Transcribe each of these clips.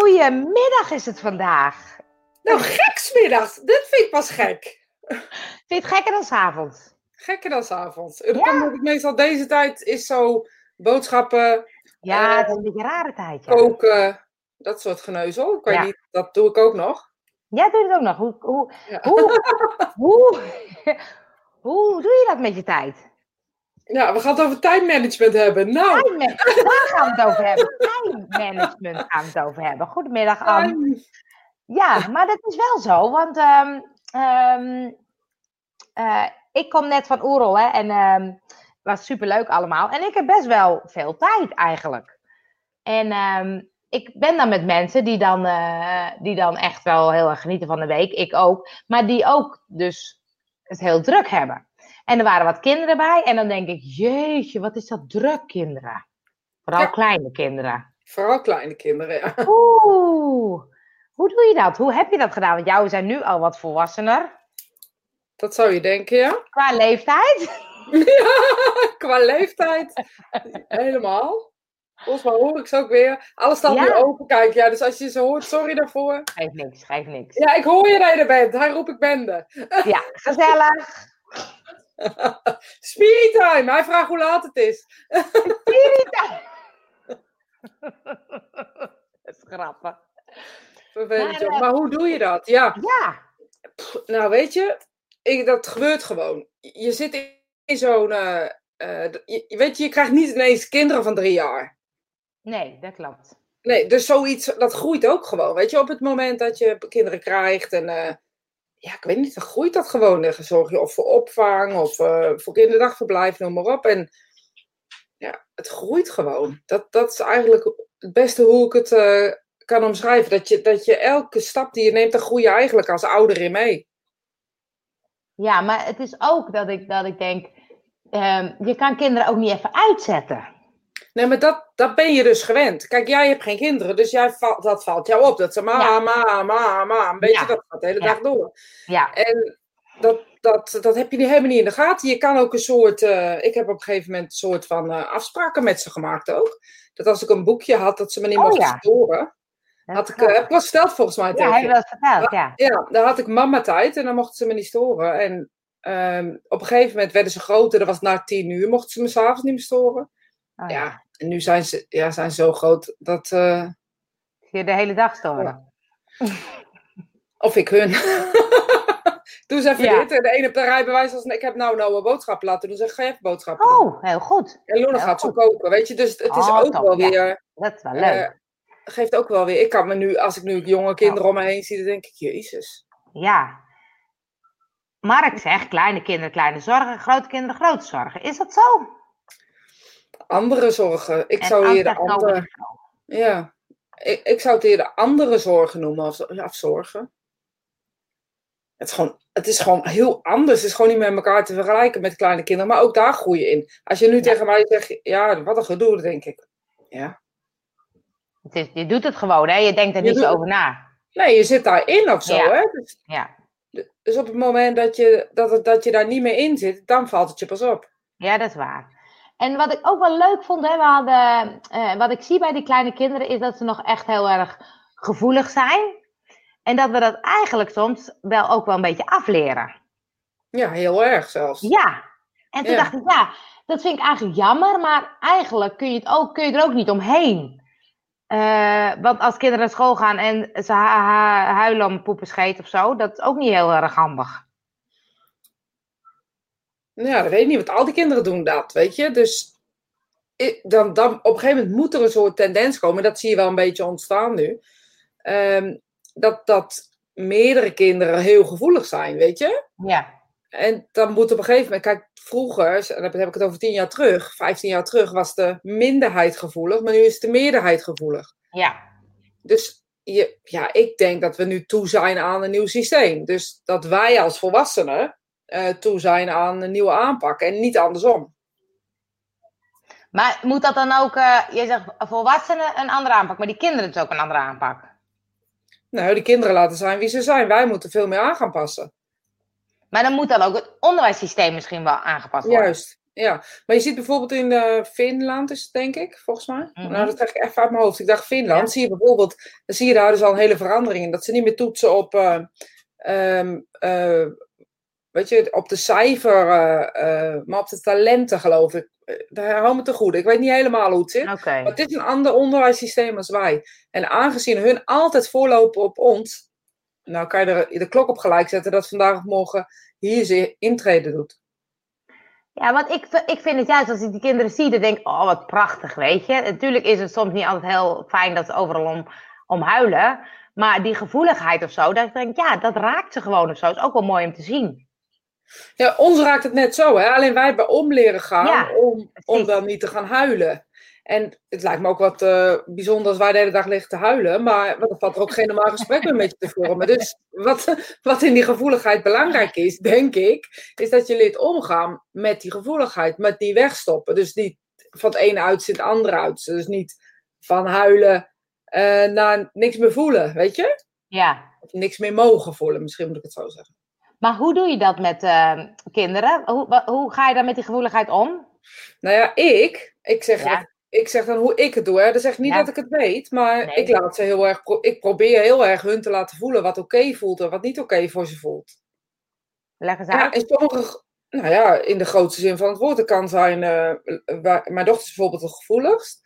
Goedemiddag is het vandaag. Nou, geksmiddag. Dit vind ik pas gek. Vind je het gekker dan 's avonds? Gekker dan 's avonds. Dat komt omdat ik meestal deze tijd is zo boodschappen, Ja, Eh, het is een beetje een rare tijd. Ja, koken, dat soort geneuzel. Ja. niet, dat doe ik ook nog. ja doe je het ook nog. Hoe, hoe, Ja. hoe, hoe, hoe doe je dat met je tijd? Ja, we gaan het over tijdmanagement hebben. Nou, Daar gaan we het over hebben. Tijdmanagement gaan we het over hebben. Goedemiddag, Anne. Ja, maar dat is wel zo, want ehm, ehm, eh, ik kom net van Oerol hè, en ehm was superleuk allemaal. En ik heb best wel veel tijd eigenlijk. En ik ben dan met mensen die dan, eh, die dan echt wel heel erg genieten van de week, ik ook, maar die ook dus het heel druk hebben. En er waren wat kinderen bij en dan denk ik, jeetje, wat is dat druk, kinderen. Vooral Ja. kleine kinderen. Vooral kleine kinderen, ja. Oeh, hoe doe je dat? Hoe heb je dat gedaan? Want jou zijn nu al wat volwassener Dat zou je denken, ja. qua leeftijd. ja qua leeftijd. Helemaal. Volgens mij hoor ik ze ook weer. Alles staat Ja. nu open. Kijk, ja, dus als je ze hoort, sorry daarvoor. Geeft niks, geeft niks. Ja, ik hoor je dat je er bent. Hij roep ik bende. Ja, gezellig. Speedtime. Hij vraagt hoe laat het is. Dat is grappig. Vervelend, Maar, joh. eh, maar hoe doe je dat? Ja, Ja, nou weet je, ik, dat gebeurt gewoon. Je zit in, in zo'n. eh, eh, je, weet je, je krijgt niet ineens kinderen van drie jaar. nee, dat klopt. Nee, dus zoiets, dat groeit ook gewoon. Weet je, op het moment dat je kinderen krijgt en. Ja, ik weet niet, dan groeit dat gewoon. Dan zorg je of voor opvang of eh, voor kinderdagverblijf, noem maar op. En ja, het groeit gewoon. Dat, dat is eigenlijk het beste hoe ik het eh, kan omschrijven. Dat je, dat je elke stap die je neemt, daar groei je eigenlijk als ouder in mee. Ja, maar het is ook dat ik, dat ik denk, ehm, je kan kinderen ook niet even uitzetten. Nee, maar dat, dat ben je dus gewend. Kijk, jij hebt geen kinderen, dus jij val- dat valt jou op. Dat ze ma, Ja. ma, ma, ma. Een beetje Ja. dat gaat de hele Ja. dag door. Ja, En dat, dat, dat heb je niet helemaal niet in de gaten. Je kan ook een soort. eh, ik heb op een gegeven moment een soort van eh, afspraken met ze gemaakt ook. Dat als ik een boekje had, dat ze me niet Oh, mochten ja. storen. dat Had ik, heb ik verteld volgens mij Ja, heb je wel eens verteld, ja. Ja, dan had ik mama tijd en dan mochten ze me niet storen. En ehm, op een gegeven moment werden ze groter. Dat was na tien uur, mochten ze me s'avonds niet meer storen. Oh, Ja, en nu zijn ze, ja, zijn ze zo groot dat. Zie je de hele dag storen. of ik hun. Doe eens even Ja. dit. En de ene op de rijbewijs als ik heb nou nou een boodschap laten doen. Zeg, ga je even boodschappen doen. Oh, heel goed. En heel gaat zo goed. koken, weet je. Dus het is Oh, ook top, wel ja. weer... Dat is wel eh, leuk. geeft ook wel weer... Ik kan me nu, als ik nu jonge kinderen om me heen zie, dan denk ik, jezus. Ja. Mark zegt, kleine kinderen, kleine zorgen, grote kinderen, grote zorgen. Is dat zo? Andere zorgen. Ik En zou eerder zegt, andere... Ja. Ik, ik zou het eerder andere zorgen noemen, of, of zorgen. Het is, gewoon, het is gewoon heel anders. Het is gewoon niet met elkaar te vergelijken met kleine kinderen. Maar ook daar groei je in. Als je nu Ja. tegen mij zegt, ja, wat een gedoe, denk ik. Ja. Het is, je doet het gewoon, hè? Je denkt er Je niet zo doet- over na. Nee, je zit daarin of zo, Ja. hè. Dus, Ja. dus op het moment dat je, dat, het, dat je daar niet meer in zit, dan valt het je pas op. ja, dat is waar. En wat ik ook wel leuk vond, hè, we hadden, eh, wat ik zie bij die kleine kinderen, is dat ze nog echt heel erg gevoelig zijn. En dat we dat eigenlijk soms wel ook wel een beetje afleren. Ja, heel erg zelfs. Ja. En toen Ja. dacht ik, ja, dat vind ik eigenlijk jammer, maar eigenlijk kun je, het ook, kun je er ook niet omheen. Eh, want als kinderen naar school gaan en ze hu- hu- huilen om poepen scheet of zo, dat is ook niet heel erg handig. Ja, dat weet ik niet, want al die kinderen doen dat, weet je. Dus dan, dan, op een gegeven moment moet er een soort tendens komen, dat zie je wel een beetje ontstaan nu, ehm, dat, dat meerdere kinderen heel gevoelig zijn, weet je. Ja. En dan moet op een gegeven moment, kijk, vroeger, en dan heb ik het over tien jaar terug, vijftien jaar terug, was de minderheid gevoelig, maar nu is de meerderheid gevoelig. Ja. Dus je, ja, ik denk dat we nu toe zijn aan een nieuw systeem. Dus dat wij als volwassenen eh, toe zijn aan een nieuwe aanpak en niet andersom. Maar moet dat dan ook, eh, je zegt volwassenen een andere aanpak, maar die kinderen dus ook een andere aanpak? Nou, die kinderen laten zijn wie ze zijn. Wij moeten veel meer aan gaan passen. Maar dan moet dan ook het onderwijssysteem misschien wel aangepast worden. Juist. Ja, maar je ziet bijvoorbeeld in uh, Finland, is het denk ik, volgens mij. Mhm. Nou, dat krijg ik even uit mijn hoofd. Ik dacht Finland, Ja. zie je bijvoorbeeld, dan zie je daar dus al een hele verandering in. Dat ze niet meer toetsen op, eh, ehm, eh, weet je, op de cijfer, eh, eh, maar op de talenten, geloof ik. Eh, Daar hou me te goed. Ik weet niet helemaal hoe het zit. Maar het is een ander onderwijssysteem als wij. En aangezien hun altijd voorlopen op ons, nou kan je er de klok op gelijk zetten dat vandaag of morgen hier ze intreden doet. Ja, want ik, ik vind het juist als ik die kinderen zie, dan denk ik, oh wat prachtig, weet je. Natuurlijk is het soms niet altijd heel fijn dat ze overal om, om huilen. Maar die gevoeligheid of zo, dat ik denk, ja, dat raakt ze gewoon of zo. is ook wel mooi om te zien. Ja, ons raakt het net zo, hè? alleen wij hebben om leren gaan Ja, om, om dan niet te gaan huilen. En het lijkt me ook wat eh, bijzonder als wij de hele dag liggen te huilen, maar dan valt er ook geen normaal gesprek meer met je te voeren. Dus wat, wat in die gevoeligheid belangrijk is, denk ik, is dat je leert omgaan met die gevoeligheid, met die wegstoppen. Dus niet van het ene uiterste in het andere uiterste. Dus niet van huilen eh, naar niks meer voelen, weet je? Ja. Of niks meer mogen voelen, misschien moet ik het zo zeggen. Maar hoe doe je dat met eh, kinderen? Hoe, hoe ga je daar met die gevoeligheid om? Nou ja, ik, ik zeg, Ja. dat- ik zeg dan hoe ik het doe. Hè. Dat zeg ik niet Ja. dat ik het weet, maar Nee. ik laat ze heel erg, pro- ik probeer heel erg hun te laten voelen wat oké voelt en wat niet oké voor ze voelt. Leg eens Ja, uit. in sommige, nou ja, in de grootste zin van het woord. Het kan zijn, eh, waar- mijn dochter is bijvoorbeeld het gevoeligst.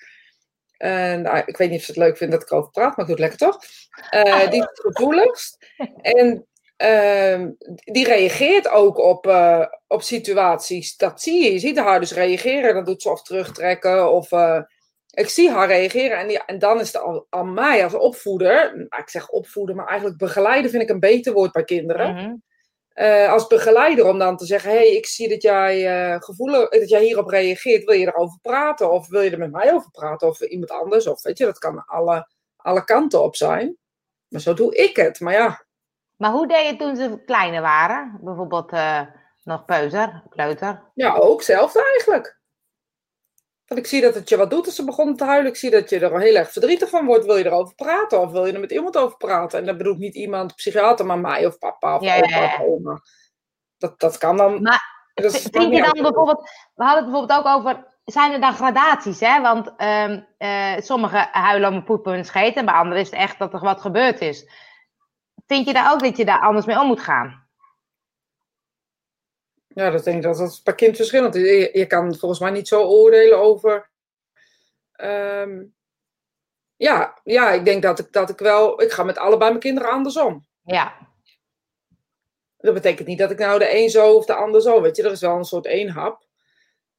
En nou, ik weet niet of ze het leuk vindt dat ik erover praat, maar ik doe het lekker toch. Eh, die is het gevoeligst. En ehm, die reageert ook op, eh, op situaties. Dat zie je. Je ziet haar dus reageren. Dan doet ze of terugtrekken. Of eh, ik zie haar reageren. En, die, en dan is het al, aan mij als opvoeder. Nou, ik zeg opvoeder, maar eigenlijk begeleiden vind ik een beter woord bij kinderen Mhm. eh, als begeleider om dan te zeggen: hey, ik zie dat jij, gevoelig, dat jij hierop reageert. Wil je erover praten? Of wil je er met mij over praten? Of iemand anders? Of weet je, dat kan alle, alle kanten op zijn. Maar zo doe ik het. Maar ja, Maar hoe deed je toen ze kleiner waren? Bijvoorbeeld eh, nog peuter, kleuter. ja, ook hetzelfde eigenlijk. Want ik zie dat het je wat doet als ze begonnen te huilen. Ik zie dat je er heel erg verdrietig van wordt. Wil je erover praten? Of wil je er met iemand over praten? En dat bedoel ik niet iemand, psychiater, maar mij of papa of Ja, ja, opa ja. of oma. Dat, dat kan dan. Maar dat Vind je dan uit. bijvoorbeeld, we hadden het bijvoorbeeld ook over, zijn er dan gradaties, hè? Want ehm eh, sommigen huilen om een poep en een scheet en bij anderen is het echt dat er wat gebeurd is. Vind je daar ook dat je daar anders mee om moet gaan? Ja, dat denk ik dat dat per kind verschillend is. Je, je kan volgens mij niet zo oordelen over. ehm, ja, ja, ik denk dat ik, dat ik wel. Ik ga met allebei mijn kinderen andersom. Ja, Dat betekent niet dat ik nou de een zo of de ander zo. Weet je, er is wel een soort eenhap.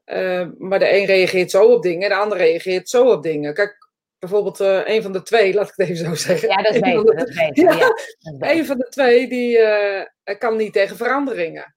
Ehm, maar de een reageert zo op dingen, de ander reageert zo op dingen. Kijk, bijvoorbeeld eh, een van de twee, laat ik het even zo zeggen. ja dat is beter. de- Dat is beter. Ja. Ja, dat is beter. Een van de twee die eh, kan niet tegen veranderingen.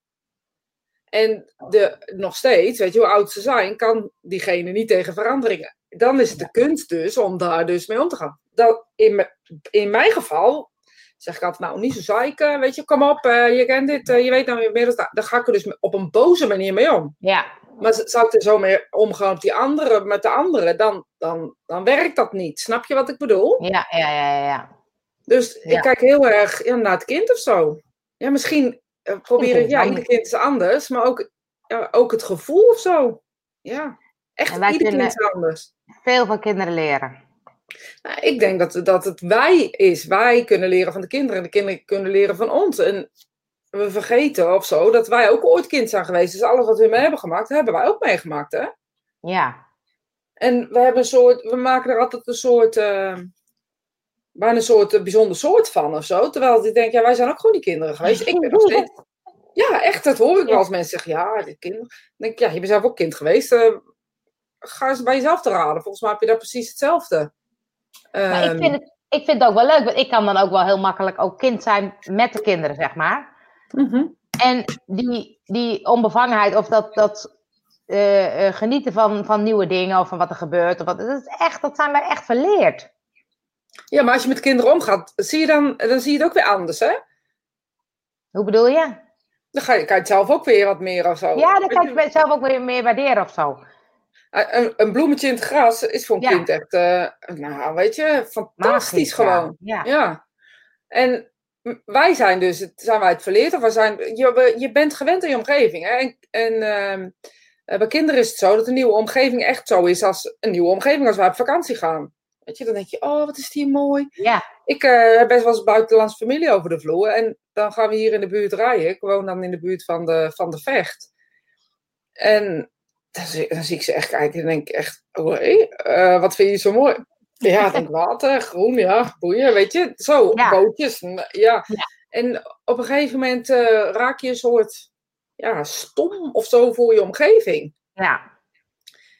En de, nog steeds, weet je hoe oud ze zijn, kan diegene niet tegen veranderingen. Dan is het de kunst dus om daar dus mee om te gaan. Dat, in, in mijn geval zeg ik altijd, nou niet zo zeiken, weet je, kom op, eh, je kent dit, je weet nou inmiddels, dan ga ik er dus op een boze manier mee om. Ja, Maar zou ik er zo mee omgaan op die andere, met de andere, dan, dan, dan werkt dat niet. Snap je wat ik bedoel? ja, ja, ja, ja. Dus Ja. ik kijk heel erg ja, naar het kind of zo. Ja, misschien eh, ik, ja, kind ieder kind is anders, maar ook, ja, ook het gevoel of zo. Ja, echt ieder kind is anders. Veel van kinderen leren. Nou, ik denk dat, dat het wij is. Wij kunnen leren van de kinderen en de kinderen kunnen leren van ons. En we vergeten of zo dat wij ook ooit kind zijn geweest. Dus alles wat we mee hebben gemaakt, hebben wij ook meegemaakt, hè? Ja, En we hebben een soort, we maken er altijd een soort, eh, bijna een soort eh, bijzonder soort van of zo. Terwijl ik denk, ja, wij zijn ook gewoon die kinderen geweest. Ik ben nog steeds. Ja, echt, dat hoor ik wel als mensen zeggen, ja, die kinderen. Dan denk ik, ja, je bent zelf ook kind geweest. eh, ga eens bij jezelf te raden. Volgens mij heb je daar precies hetzelfde. maar ik Ehm, vind, het, ik vind het ook wel leuk, want ik kan dan ook wel heel makkelijk ook kind zijn met de kinderen, zeg maar. Mhm. En die, die onbevangenheid of dat, dat eh, eh, genieten van, van nieuwe dingen of van wat er gebeurt. Of wat, dat, is echt, dat zijn wij echt verleerd. Ja, maar als je met kinderen omgaat, zie je dan, dan zie je het ook weer anders, hè? Hoe bedoel je? Dan ga je, kan je het zelf ook weer wat meer of zo. Ja, dan kan je zelf ook weer meer waarderen of zo. Een, een bloemetje in het gras is voor een Ja. kind echt, eh, nou, weet je, fantastisch Magisch, gewoon. Ja. ja. Ja. En wij zijn dus, het- zijn wij het verleerd of wij zijn, je, je bent gewend aan je omgeving. Hè? En, en ehm, Eh, bij kinderen is het zo dat een nieuwe omgeving echt zo is als een nieuwe omgeving als wij op vakantie gaan. Weet je, dan denk je, oh, wat is die mooi. Ja. Ik eh, heb best wel eens buitenlandse familie over de vloer. En dan gaan we hier in de buurt rijden. Ik woon dan in de buurt van de, van de Vecht. En dan zie, dan zie ik ze echt kijken en denk ik echt, oh, wat vind je zo mooi? Ja, denk water, groen, ja, boeien, weet je. Zo, Ja. bootjes, ja. Ja. En op een gegeven moment eh, raak je een soort ja, stom of zo voor je omgeving. Ja.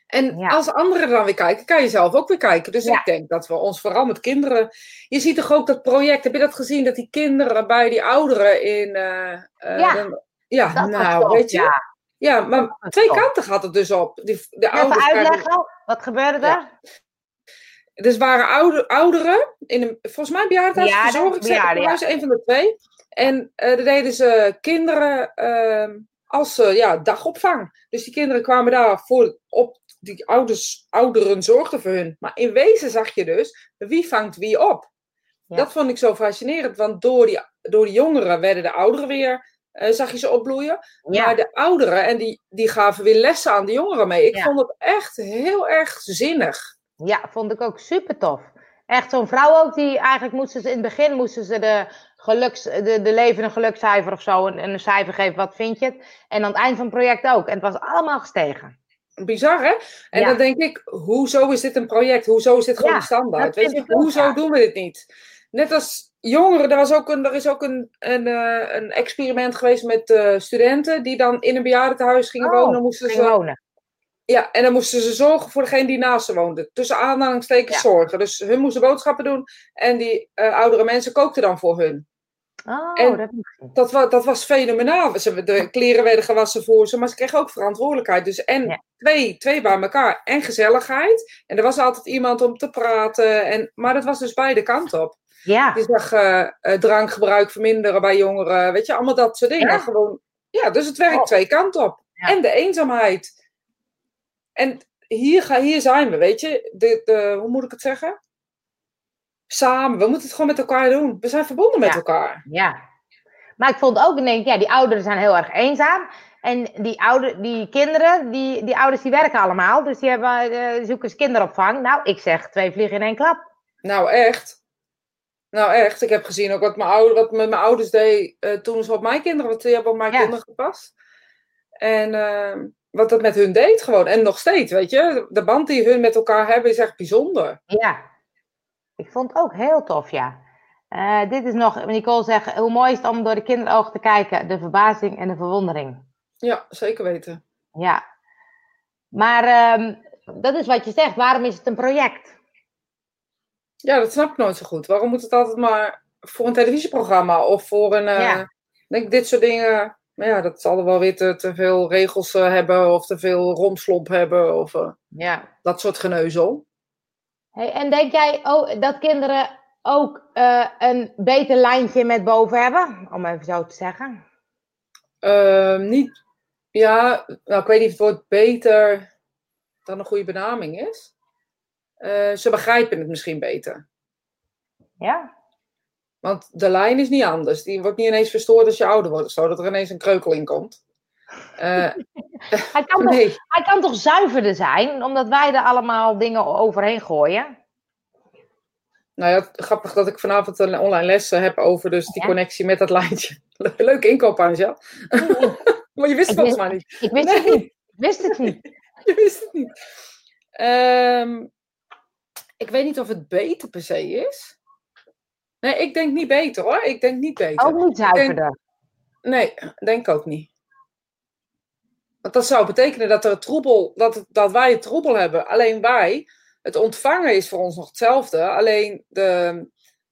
En Ja. als anderen dan weer kijken, kan je zelf ook weer kijken. Dus ik denk dat we ons vooral met kinderen. Je ziet toch ook dat project, heb je dat gezien? Dat die kinderen bij die ouderen in. eh, eh, Ja. dan- ja, nou, weet je. Ja, maar twee kanten gaat het dus op. Die, de Even ouders uitleggen, wat gebeurde Ja. er? Dus waren oude, ouderen, in een, volgens mij bejaardenhuis, Bejaarden, bejaarden, ja. een van de twee. En eh daar deden ze kinderen ehm, als eh, ja, dagopvang. Dus die kinderen kwamen daar voor op, die ouders, ouderen zorgden voor hun. Maar in wezen zag je dus, wie vangt wie op? Ja. Dat vond ik zo fascinerend, want door die, door die jongeren werden de ouderen weer, eh, zag je ze opbloeien. Ja. Maar de ouderen, en die, die gaven weer lessen aan de jongeren mee. Ik vond het echt heel erg zinnig. Ja, vond ik ook super tof. Echt zo'n vrouw ook, die eigenlijk moesten ze in het begin moesten ze de, geluks, de, de levende gelukscijfer of zo een, een cijfer geven, wat vind je het? En aan het eind van het project ook. En het was allemaal gestegen. Bizar, hè? En Ja. dan denk ik, hoezo is dit een project? Hoezo is dit gewoon Ja, standaard? Weet je, hoezo doen we dit niet? Net als jongeren, er, was ook een, er is ook een, een, eh, een experiment geweest met eh, studenten die dan in een bejaardentehuis gingen Oh, wonen. Moesten ze, wonen. Ja, en dan moesten ze zorgen voor degene die naast ze woonde. Tussen aanhalingstekens Ja. zorgen. Dus hun moesten boodschappen doen en die eh, oudere mensen kookten dan voor hun. Oh, En- dat. Dat, wa dat was fenomenaal. Ze, de kleren werden gewassen voor ze, maar ze kregen ook verantwoordelijkheid. Dus en Ja. twee, twee bij elkaar en gezelligheid. En er was altijd iemand om te praten. En, maar dat was dus beide kanten op. Ja, Je zag eh, eh, drankgebruik verminderen bij jongeren. Weet je, allemaal dat soort dingen. Ja. Gewoon, ja, dus het werkt Oh. twee kanten op. Ja. En de eenzaamheid. En hier, ga, hier zijn we, weet je. De, de, hoe moet ik het zeggen? Samen. We moeten het gewoon met elkaar doen. We zijn verbonden met Ja. elkaar. ja. Maar ik vond ook, ik denk, ja, die ouderen zijn heel erg eenzaam. En die, oude, die kinderen, die, die ouders die werken allemaal. Dus die hebben, die zoeken ze kinderopvang. Nou, ik zeg twee vliegen in één klap. Nou, echt. Nou, echt. Ik heb gezien ook wat, mijn ouder, wat met mijn ouders deed eh, toen ze op mijn kinderen, want die hebben op mijn Ja. kinderen gepast. En eh, wat dat met hun deed gewoon. En nog steeds, weet je. De band die hun met elkaar hebben is echt bijzonder. Ja, ik vond het ook heel tof, ja. Eh, dit is nog, Nicole zegt, hoe mooi is het om door de kinderogen te kijken. De verbazing en de verwondering. Ja, zeker weten. Ja. Maar ehm, dat is wat je zegt. Waarom is het een project? Ja, dat snap ik nooit zo goed. Waarom moet het altijd maar voor een televisieprogramma of voor een... Ja. Ik denk dit soort dingen... Maar ja, dat zal er wel weer te, te veel regels eh, hebben of te veel romslomp hebben of eh, Ja. dat soort geneuzel. Hey, en denk jij oh, dat kinderen ook eh, een beter lijntje met boven hebben? Om even zo te zeggen. Ehm, niet, ja, nou, ik weet niet of het woord beter dan een goede benaming is. Ze begrijpen het misschien beter. Ja? Want de lijn is niet anders. Die wordt niet ineens verstoord als je ouder wordt of zo, dat er ineens een kreukel in komt. Eh, Hij kan, toch, hij kan toch zuiverder zijn, omdat wij er allemaal dingen overheen gooien? nou ja, grappig dat ik vanavond een online les heb over dus die Ja. connectie met dat lijntje. Le- Leuke inkoop, Angel. maar je wist het volgens mij niet. Ik wist het niet. Ik wist het niet. Je wist het niet. Ehm, ik weet niet of het beter per se is. Nee, ik denk niet beter hoor. Ik denk niet beter. Ook niet zuiverder. Nee, denk ook niet. Want dat zou betekenen dat, er het troebel, dat, het- dat wij het troebel hebben. Alleen wij, het ontvangen is voor ons nog hetzelfde. Alleen de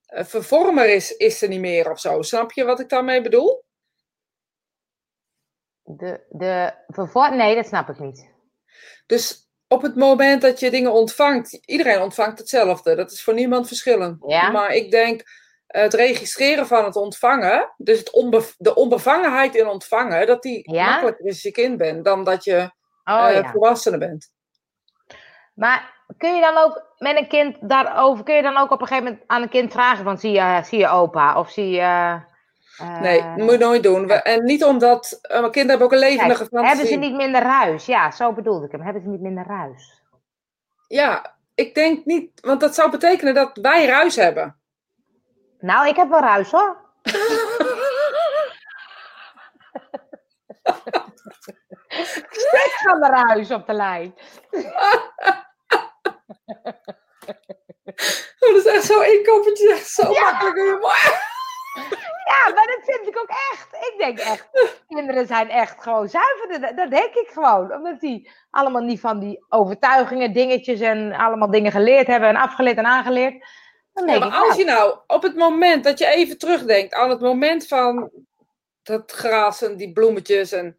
eh, vervormer is, is er niet meer of zo. Snap je wat ik daarmee bedoel? De, de vervo- nee, dat snap ik niet. Dus op het moment dat je dingen ontvangt, iedereen ontvangt hetzelfde. Dat is voor niemand verschillend. Ja. Maar ik denk het registreren van het ontvangen, dus het onbe- de onbevangenheid in ontvangen, dat die Ja? makkelijker is als je kind bent dan dat je Oh eh, ja. volwassene bent. Maar kun je dan ook met een kind daarover, kun je dan ook op een gegeven moment aan een kind vragen van zie je, zie je opa of zie je Nee, Eh, dat moet je nooit doen. We- en niet omdat... eh, mijn kinderen hebben ook een levendige kijk, fantasie. hebben ze niet minder ruis? Ja, zo bedoelde ik hem. Hebben ze niet minder ruis? Ja, ik denk niet... Want dat zou betekenen dat wij ruis hebben. Nou, ik heb wel ruis hoor. Steeds van de ruis op de lijn. Dat is echt zo één koppertje. Echt zo makkelijk. humor. Ja, maar dat vind ik ook echt. Ik denk echt, kinderen zijn echt gewoon zuiver. Dat denk ik gewoon. Omdat die allemaal niet van die overtuigingen, dingetjes en allemaal dingen geleerd hebben en afgeleerd en aangeleerd. Dan Ja, denk maar als nou, je nou op het moment dat je even terugdenkt aan het moment van dat gras en die bloemetjes en,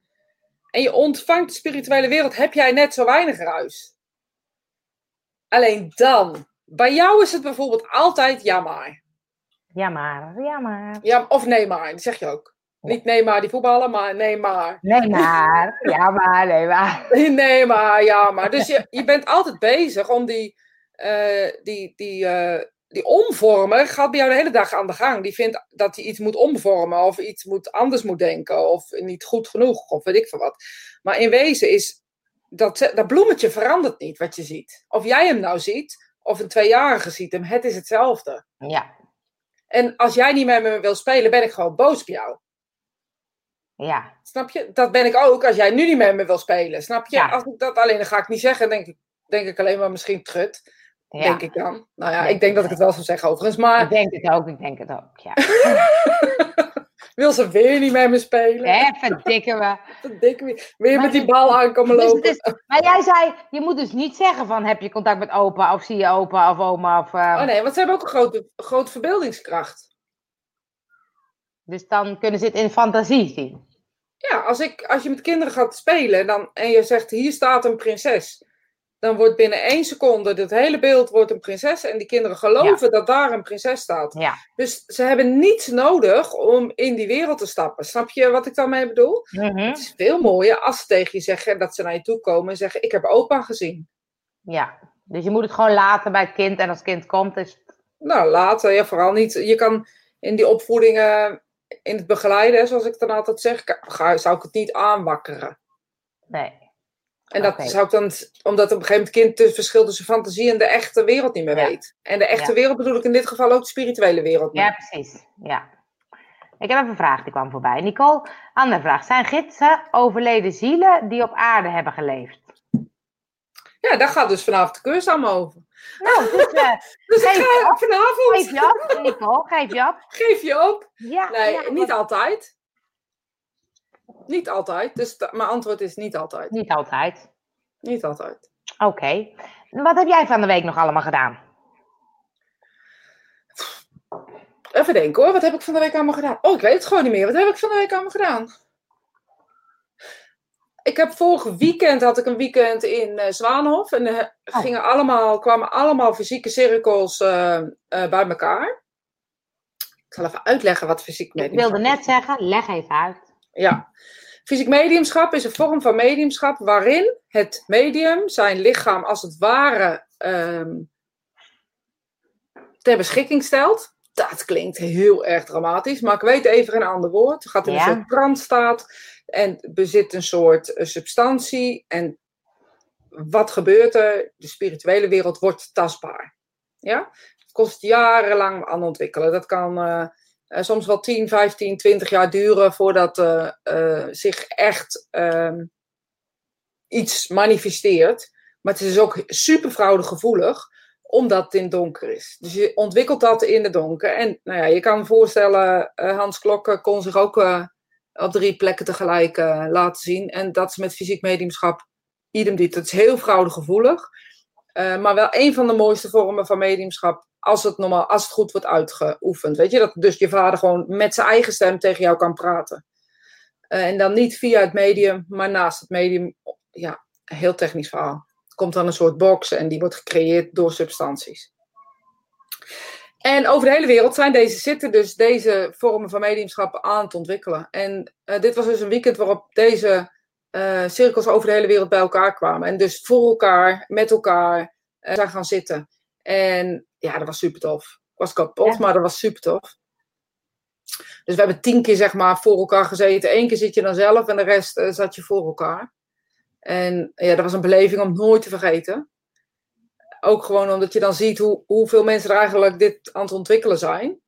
en je ontvangt de spirituele wereld, heb jij net zo weinig ruis. Alleen dan. Bij jou is het bijvoorbeeld altijd ja maar. ja maar, ja maar. Ja, of nee maar, dat zeg je ook. Niet nee maar die voetballen, maar nee maar. Nee maar, ja maar, nee maar. Nee maar, ja maar. Dus je, je bent altijd bezig om die, eh, die, die, eh, die omvormer gaat bij jou de hele dag aan de gang. Die vindt dat hij iets moet omvormen of iets moet, anders moet denken of niet goed genoeg of weet ik veel wat. Maar in wezen is dat, dat bloemetje verandert niet wat je ziet. Of jij hem nou ziet of een tweejarige ziet hem, het is hetzelfde. Ja, En als jij niet met me wil spelen, ben ik gewoon boos op jou. ja, Snap je? Dat ben ik ook als jij nu niet met me wil spelen. Snap je? Ja. Als ik dat alleen, dan ga ik niet zeggen. Denk ik, denk ik alleen maar misschien trut. Ja. Denk ik dan. Nou ja, Denk ik denk dat ik het wel zou zeggen overigens. Maar Ik denk het ook, ik denk het ook, ja. wil ze weer niet met me spelen? Even dikken we. Denk ik weer. Maar met die bal aankomen Dus lopen. is- maar jij zei, je moet dus niet zeggen van heb je contact met opa of zie je opa of oma of... eh, Oh nee, want ze hebben ook een grote, grote verbeeldingskracht. Dus dan kunnen ze het in fantasie zien. Ja, als, ik, als je met kinderen gaat spelen dan, en je zegt hier staat een prinses. Dan wordt binnen één seconde het hele beeld wordt een prinses. En die kinderen geloven dat daar een prinses staat. Ja. Dus ze hebben niets nodig om in die wereld te stappen. Snap je wat ik daarmee bedoel? Mhm. Het is veel mooier als ze tegen je zeggen dat ze naar je toe komen en zeggen: Ik heb opa gezien. Ja. Dus je moet het gewoon laten bij het kind en als het kind komt is het... Nou, later, ja, vooral niet. Je kan in die opvoedingen, in het begeleiden, zoals ik dan altijd zeg, ga- zou ik het niet aanwakkeren. Nee. En dat zou ik dan, omdat op een gegeven moment het kind het verschil tussen fantasie en de echte wereld niet meer Ja. weet. En de echte Ja. wereld bedoel ik in dit geval ook de spirituele wereld. Ja, precies. Ja. Ik heb even een vraag die kwam voorbij. Nicole, andere vraag. Zijn gidsen overleden zielen die op aarde hebben geleefd? Ja, daar gaat dus vanavond de cursus allemaal over. Nou, dus, Dus ik ga op. vanavond, geef je op, Nicole. Geef je op. geef je op. Ja, Nee, ja, niet altijd. Niet altijd. Dus mijn antwoord is niet altijd. Niet altijd. Niet altijd. Oké. Wat heb jij van de week nog allemaal gedaan? Even denken hoor, wat heb ik van de week allemaal gedaan? Oh, ik weet het gewoon niet meer. Wat heb ik van de week allemaal gedaan? Ik heb vorig weekend had ik een weekend in eh, Zwaanhof. En er Oh. gingen allemaal, kwamen allemaal fysieke cirkels eh, bij elkaar. Ik zal even uitleggen wat fysiek Ik mediumschap wilde net zeggen, leg even uit. Ja. Fysiek mediumschap is een vorm van mediumschap waarin het medium zijn lichaam als het ware ehm, ter beschikking stelt. Dat klinkt heel erg dramatisch, maar ik weet even een ander woord. Het gaat in Ja. een soort trance-staat en bezit een soort eh, substantie. En wat gebeurt er? De spirituele wereld wordt tastbaar. Ja? Het kost jarenlang aan ontwikkelen. Dat kan eh, soms wel 10, 15, 20 jaar duren voordat eh, eh, zich echt ehm, iets manifesteert. Maar het is ook super fraudegevoelig, omdat het in donker is. Dus je ontwikkelt dat in het donker. En nou ja, je kan je voorstellen, eh, Hans Klokken kon zich ook eh, op drie plekken tegelijk eh, laten zien. En dat is met fysiek mediumschap idem dit. Het is heel fraudegevoelig. Eh, maar wel een van de mooiste vormen van mediumschap als het, normaal, als het goed wordt uitgeoefend. Weet je, dat dus je vader gewoon met zijn eigen stem tegen jou kan praten. Eh, en dan niet via het medium, maar naast het medium. Ja, heel technisch verhaal. Er komt dan een soort box en die wordt gecreëerd door substanties. En over de hele wereld zijn deze, zitten dus deze vormen van mediumschap aan het ontwikkelen. En eh, dit was dus een weekend waarop deze eh, cirkels over de hele wereld bij elkaar kwamen. En dus voor elkaar, met elkaar zijn gaan zitten. En ja, dat was super tof. Ik was kapot, Ja. maar dat was super tof. Dus we hebben tien keer zeg maar voor elkaar gezeten. Eén keer zit je dan zelf en de rest eh, zat je voor elkaar. En ja, dat was een beleving om nooit te vergeten. Ook gewoon omdat je dan ziet hoe, hoeveel mensen er eigenlijk dit aan het ontwikkelen zijn.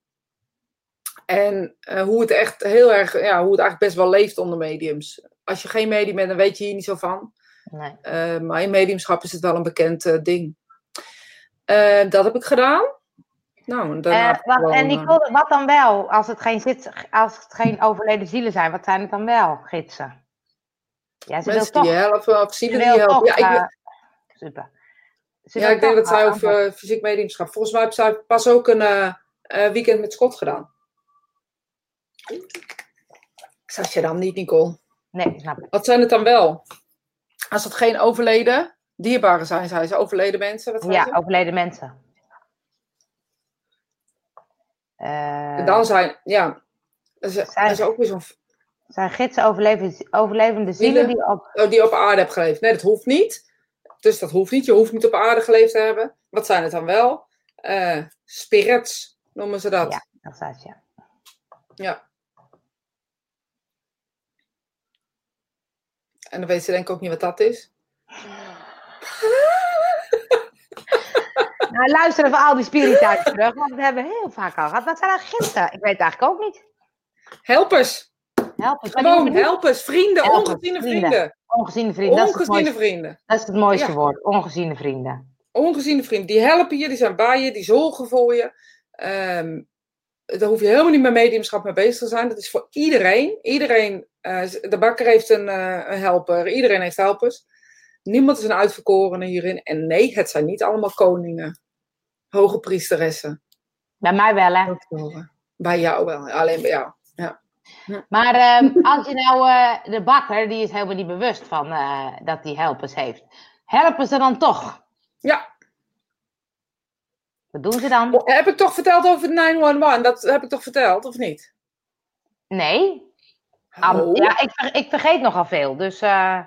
En eh, hoe het echt heel erg, ja, hoe het eigenlijk best wel leeft onder mediums. Als je geen medium bent, dan weet je hier niet zo van. Nee. Uh, maar in mediumschap is het wel een bekend uh, ding. dat heb ik gedaan. Nou, wat, en Nicole, wat dan wel? Als het, geen zit, als het geen overleden zielen zijn, wat zijn het dan wel, gidsen? Ja, ze Mensen toch, die helpen, of zielen die helpen. Toch, ja, ik, super. Ze ja, ik denk dat zij over fysiek mediumschap. Volgens mij heeft zij pas ook een weekend met Scott gedaan. Zag je dan niet, Nicole? Nee, snap ik. Wat zijn het dan wel? Als het geen overleden dierbaren zijn, zijn ze overleden mensen? Wat ja, ze? overleden mensen. Uh, dan zijn, ja, is, zijn, is ook weer zo'n... Zijn gidsen overlevende, overlevende zielen die op... Oh, die op aarde hebben geleefd. Nee, dat hoeft niet. Dus dat hoeft niet. Je hoeft niet op aarde geleefd te hebben. Wat zijn het dan wel? Uh, spirits noemen ze dat. Ja, dat staat ja. Ja. En dan weet ze denk ik ook niet wat dat is. nou, luister even al die spirituelen terug, want we hebben heel vaak al gehad. Wat zijn gidsen? Ik weet het eigenlijk ook niet. Helpers. Helpers. Gewoon helpers, vrienden, helpers, ongeziene vrienden. vrienden. Ongeziene vrienden. Ongeziene dat vrienden. Dat is het mooiste woord, ongeziene vrienden. Ongeziene vrienden, die helpen je, die zijn bij je, die zorgen voor je. Um, daar hoef je helemaal niet met mediumschap mee bezig te zijn. Dat is voor iedereen. Iedereen, uh, de bakker heeft een, uh, een, helper, iedereen heeft helpers. Niemand is een uitverkorene hierin. En nee, het zijn niet allemaal koningen, hoge priesteressen. Bij mij wel, hè? Bij jou wel, alleen bij jou. Ja. Maar uh, als je nou uh, de bakker, die is helemaal niet bewust van dat hij helpers heeft. Helpen ze dan toch? Ja, wat doen ze dan? Oh, heb ik toch verteld over de 911? Dat heb ik toch verteld, of niet? Nee. Oh. ja, ik, ik vergeet nogal veel. Dus. Uh,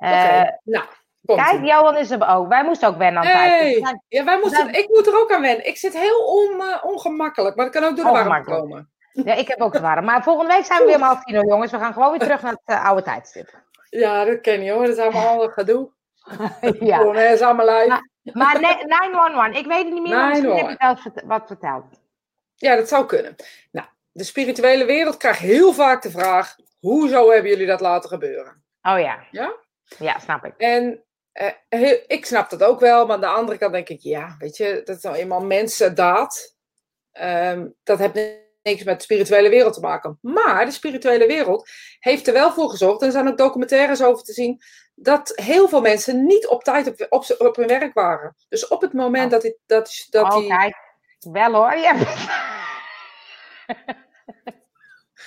Oké, nou. Kijk, Johan is er ook. Wij moesten ook wennen aan hey. tijd. Ja, wij moesten, ik moet er ook aan wennen. Ik zit heel on, uh, ongemakkelijk, maar dat kan ook door de warmte komen. Ja, ik heb ook de warm. Maar volgende week zijn we weer om half tien, jongens. We gaan gewoon weer terug naar het uh, oude tijdstip. Ja, dat ken je hoor. Dat is allemaal gedoe. ja. Gewoon, hè, is allemaal live. Maar 911, ik weet het niet meer, maar misschien heb je wat verteld. Ja, dat zou kunnen. Nou, de spirituele wereld krijgt heel vaak de vraag: hoezo hebben jullie dat laten gebeuren? Oh ja. Ja? Ja, snap ik. En eh, ik snap dat ook wel, maar aan de andere kant denk ik: ja, weet je, dat is nou eenmaal mensendaad. Um, dat heeft niks met de spirituele wereld te maken. Maar de spirituele wereld heeft er wel voor gezorgd, en er zijn ook documentaires over te zien, dat heel veel mensen niet op tijd op, op, op hun werk waren. Dus op het moment oh. dat hij. Dat, dat oh, kijk. Wel hoor. Ja.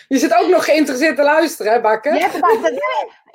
Je zit ook nog geïnteresseerd te luisteren, hè, Bakker? Ja,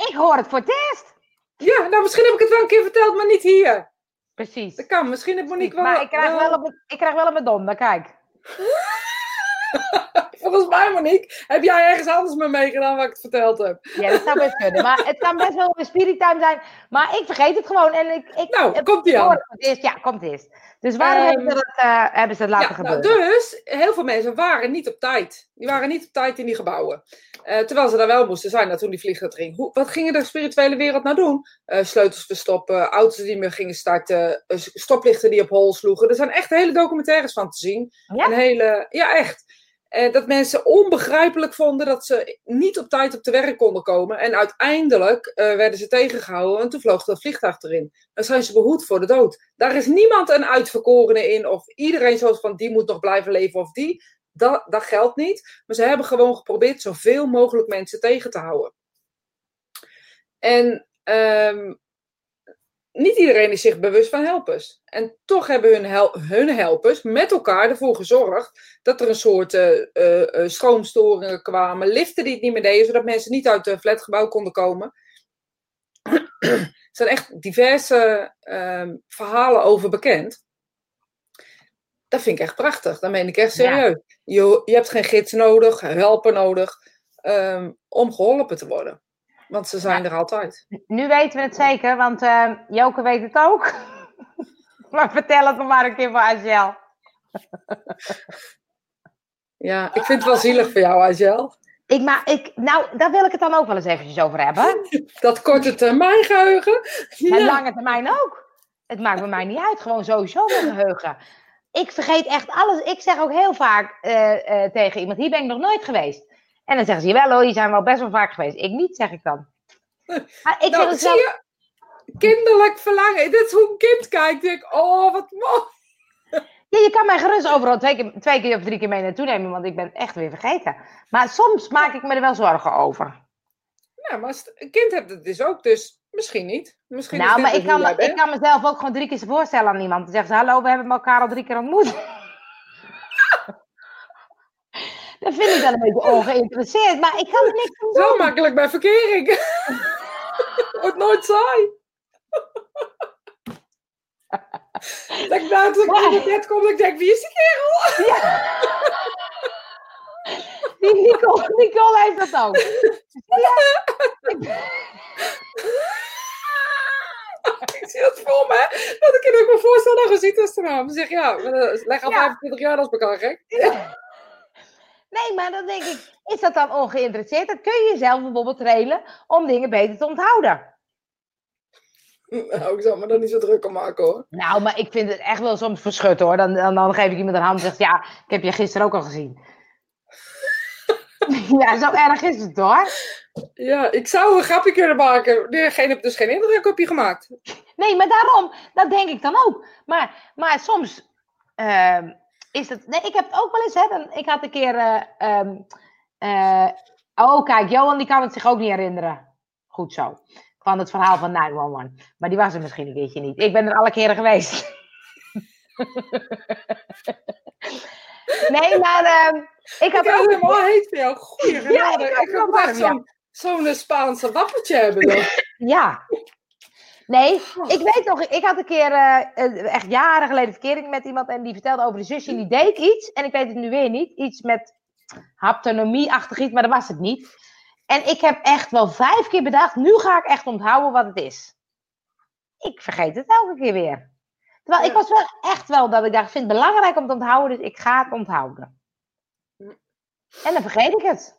ik hoor het voor het eerst. Ja, nou misschien heb ik het wel een keer verteld, maar niet hier. Precies. Dat kan, misschien heb Monique wel... Maar ik krijg wel, op, ik krijg wel op mijn donder, kijk. Volgens mij, Monique, heb jij ergens anders mee meegedaan wat ik het verteld heb. Ja, dat zou best kunnen. Maar het kan best wel een spirit time zijn. Maar ik vergeet het gewoon. En ik, ik, nou, komt die aan. Ja, komt eerst. Dus waarom um, hebben, ze dat, uh, hebben ze het laten ja, nou, gebeuren? Nou, dus, heel veel mensen waren niet op tijd. Die waren niet op tijd in die gebouwen. Uh, terwijl ze daar wel moesten zijn, dat toen die vliegtuig ging. Hoe, wat gingen de spirituele wereld nou doen? Uh, sleutels verstoppen, auto's die meer gingen starten, stoplichten die op hol sloegen. Er zijn echt hele documentaires van te zien. Ja? Een hele, ja, echt. Uh, dat mensen onbegrijpelijk vonden dat ze niet op tijd op de werk konden komen. En uiteindelijk uh, werden ze tegengehouden en toen vloog dat vliegtuig erin. Dan zijn ze behoed voor de dood. Daar is niemand een uitverkorene in of iedereen zoals van die moet nog blijven leven of die. Dat, dat geldt niet. Maar ze hebben gewoon geprobeerd zoveel mogelijk mensen tegen te houden. En um, niet iedereen is zich bewust van helpers. En toch hebben hun, hel hun helpers met elkaar ervoor gezorgd dat er een soort uh, uh, stroomstoringen kwamen, liften die het niet meer deden, zodat mensen niet uit het flatgebouw konden komen. er zijn echt diverse uh, verhalen over bekend. Dat vind ik echt prachtig. Dat meen ik echt serieus. Ja. Je, je hebt geen gids nodig, helper nodig um, om geholpen te worden. Want ze zijn er altijd. Nu weten we het zeker, want uh, Joke weet het ook. maar vertel het nog maar een keer voor Angel. Ja, ik vind het wel zielig voor jou, Angel. Ik, maar ik, nou, daar wil ik het dan ook wel eens eventjes over hebben. Dat korte termijn geheugen. Ja. lange termijn ook. Het maakt bij mij niet uit, gewoon sowieso mijn geheugen. Ik vergeet echt alles. Ik zeg ook heel vaak eh, eh, tegen iemand, hier ben ik nog nooit geweest. En dan zeggen ze, jawel hoor, je zijn wel best wel vaak geweest. Ik niet, zeg ik dan. Maar ik nou, zie wel... je? Kinderlijk verlangen. Dit is hoe een kind kijkt. Ik denk, oh, wat mooi. Ja, je kan mij gerust overal twee keer, twee keer of drie keer mee naartoe nemen, want ik ben het echt weer vergeten. Maar soms maak ik me er wel zorgen over. Ja, maar als een kind hebt het dus ook, dus misschien niet. Misschien nou, maar ik kan, me- ik kan mezelf ook gewoon drie keer voorstellen aan iemand. Dan zeggen ze, hallo, we hebben elkaar al drie keer ontmoet. Dat vind ik dan een beetje ongeïnteresseerd, maar ik kan er niks aan Zo doen. makkelijk bij verkering. Wordt nooit saai. dat ik na dat ik in bed kom, dat ik denk, wie is die kerel? Die Nicole, Nicole heeft dat ook. ik zie dat voor me, dat ik je ook me voorstel dat als de naam. Dan zeg ja, leggen al Ja. 25 jaar als elkaar gek. Nee, maar dan denk ik, is dat dan ongeïnteresseerd? Dat kun je jezelf bijvoorbeeld trainen om dingen beter te onthouden. Nou, ik zal me daar niet zo druk om maken hoor. Nou, maar ik vind het echt wel soms verschut hoor. Dan, dan, dan geef ik iemand een hand en zeg ja, ik heb je gisteren ook al gezien. ja, zo erg is het hoor. Ja, ik zou een grapje kunnen maken. Degene heeft dus geen indruk op je gemaakt. Nee, maar daarom, dat denk ik dan ook. Maar, maar soms ehm, is het. Nee, ik heb het ook wel eens. Hè, dan, ik had een keer. eh, ehm, eh, oh, kijk, Johan die kan het zich ook niet herinneren. Goed zo. Van het verhaal van 911. Maar die was er misschien een keertje niet. Ik ben er alle keren geweest. nee, maar ehm, ik Ik had heb ook. helemaal heet voor jou. Goeie genade. ik ik had zo'n Spaanse wappertje hebben. dan. Ja. Nee, ik weet nog, ik had een keer, eh, echt jaren geleden, verkering met iemand en die vertelde over de zusje en die deed iets. En ik weet het nu weer niet. Iets met haptonomie-achtig iets, maar dat was het niet. En ik heb echt wel vijf keer bedacht, nu ga ik echt onthouden wat het is. Ik vergeet het elke keer weer. Terwijl ik was wel echt wel dat ik dacht, ik vind het belangrijk om te onthouden, dus ik ga het onthouden. En dan vergeet ik het.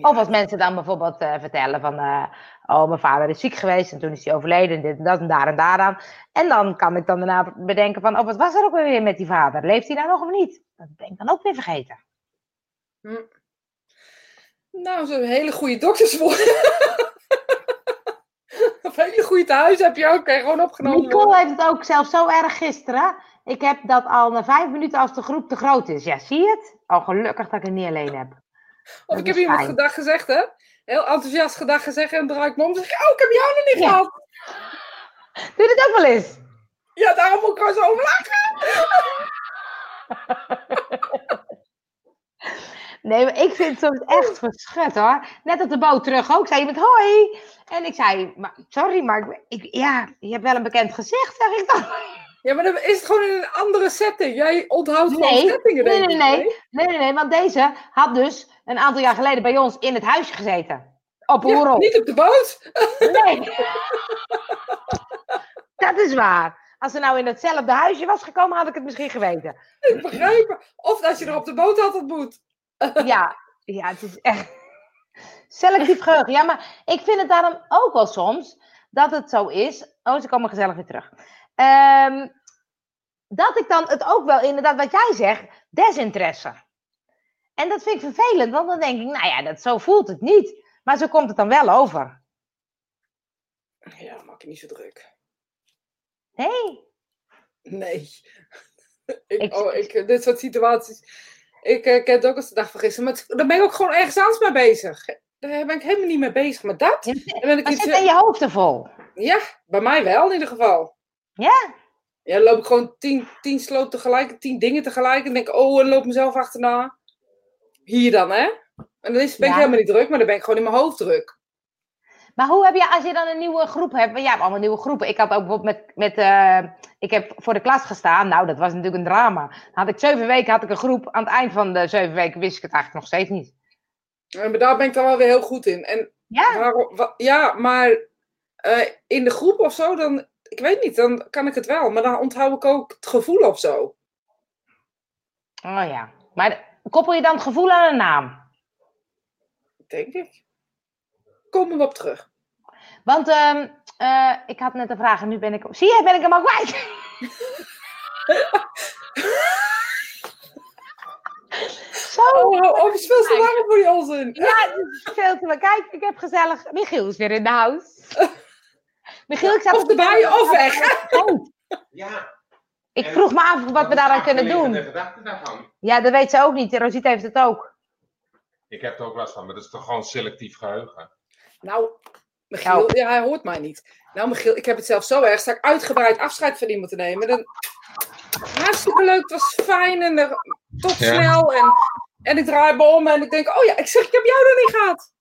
Of als mensen dan bijvoorbeeld eh, vertellen van, eh, oh, mijn vader is ziek geweest en toen is hij overleden en dit en dat en daar en daaraan. En dan kan ik dan daarna bedenken van, oh, wat was er ook weer met die vader? Leeft hij nou nog of niet? Dat ben ik dan ook weer vergeten. Nou, zo'n hele goede dokterswoord. of hele goede thuis heb je ook. Je gewoon opgenomen Nicole worden. heeft het ook zelfs zo erg gisteren. Ik heb dat al na vijf minuten als de groep te groot is. Ja, zie je het? Oh, gelukkig dat ik het niet alleen heb. Of ik heb iemand fijn. gedag gezegd, hè? Heel enthousiast gedag gezegd en draai ik me om en zeg ik, oh, ik heb jou nog niet Ja. gehad. Doe dit ook wel eens? Ja, daarom moet ik gewoon zo om lachen. Nee, maar ik vind het soms echt verschut hoor. Net op de boot terug ook, zei iemand hoi. En ik zei, maar, sorry, maar ik, ik- ja, je hebt wel een bekend gezicht, zeg ik dan. Ja, maar dan is het gewoon in een andere setting. Jij onthoudt gewoon Nee, settingen, nee, denk nee, ik. nee. Nee, nee, nee, want deze had dus een aantal jaar geleden bij ons in het huisje gezeten. Op Ja, niet op de boot. Nee. Dat is waar. Als ze nou in hetzelfde huisje was gekomen, had ik het misschien geweten. Ik begrijp het. Of als je er op de boot had ontmoet. Ja, ja het is echt selectief geheugen. Ja, maar ik vind het daarom ook wel soms dat het zo is. Oh, ze komen gezellig weer terug. Ehm, dat ik dan het ook wel inderdaad, wat jij zegt, desinteresse. En dat vind ik vervelend, want dan denk ik, nou ja, dat, zo voelt het niet. Maar zo komt het dan wel over. Ja, maak je niet zo druk. Nee. Nee. ik, Ik- oh, ik, dit soort situaties. Ik eh, ken het ook als de dag van gisteren. Maar het- daar ben ik ook gewoon ergens anders mee bezig. Daar ben ik helemaal niet mee bezig met dat. Je, Dan ben ik maar iets, zit in je hoofd te vol. Ja, bij mij wel in ieder geval. Ja? Ja, dan loop ik gewoon tien, tien sloot tegelijk, tien dingen tegelijk. En denk ik, oh, en loop mezelf achterna. Hier dan, hè? En dan is, ben ik Ja. helemaal niet druk, maar dan ben ik gewoon in mijn hoofd druk. Maar hoe heb je, als je dan een nieuwe groep hebt, hebt allemaal nieuwe groepen. Ik had ook bijvoorbeeld met, met eh, ik heb voor de klas gestaan. Nou, dat was natuurlijk een drama. Dan had ik zeven weken had ik een groep. Aan het eind van de zeven weken wist ik het eigenlijk nog steeds niet. En maar daar ben ik dan wel weer heel goed in. En Ja, waarom, ja, maar eh, in de groep of zo, dan, ik weet niet, dan kan ik het wel. Maar dan onthoud ik ook het gevoel of zo. oh ja. Maar koppel je dan het gevoel aan een naam? Denk ik. Komen we op terug. Want ehm, eh, ik had net een vraag en nu ben ik... Zie je, ben ik hem al kwijt? Zo. Oh, hou op, het veel te warm voor die onzin. Ja, het is veel te... Kijk, ik heb gezellig... Michiel is weer in de house. Michiel, ik zat Of op de- erbij of weg. Oh, Ja. ik vroeg me af wat we daaraan kunnen doen. De. Ja, dat weet ze ook niet. Rosita heeft het ook. Ik heb er ook last van, maar dat is toch gewoon selectief geheugen. Nou, Michiel, ja, hij hoort mij niet. Nou, Michiel, ik heb het zelf zo erg. Sta ik uitgebreid afscheid van iemand te nemen. Dan... Hartstikke leuk, het was fijn en er- tot Ja. snel. En, en ik draai me om en ik denk, oh ja, ik zeg, ik heb jou er niet gehad.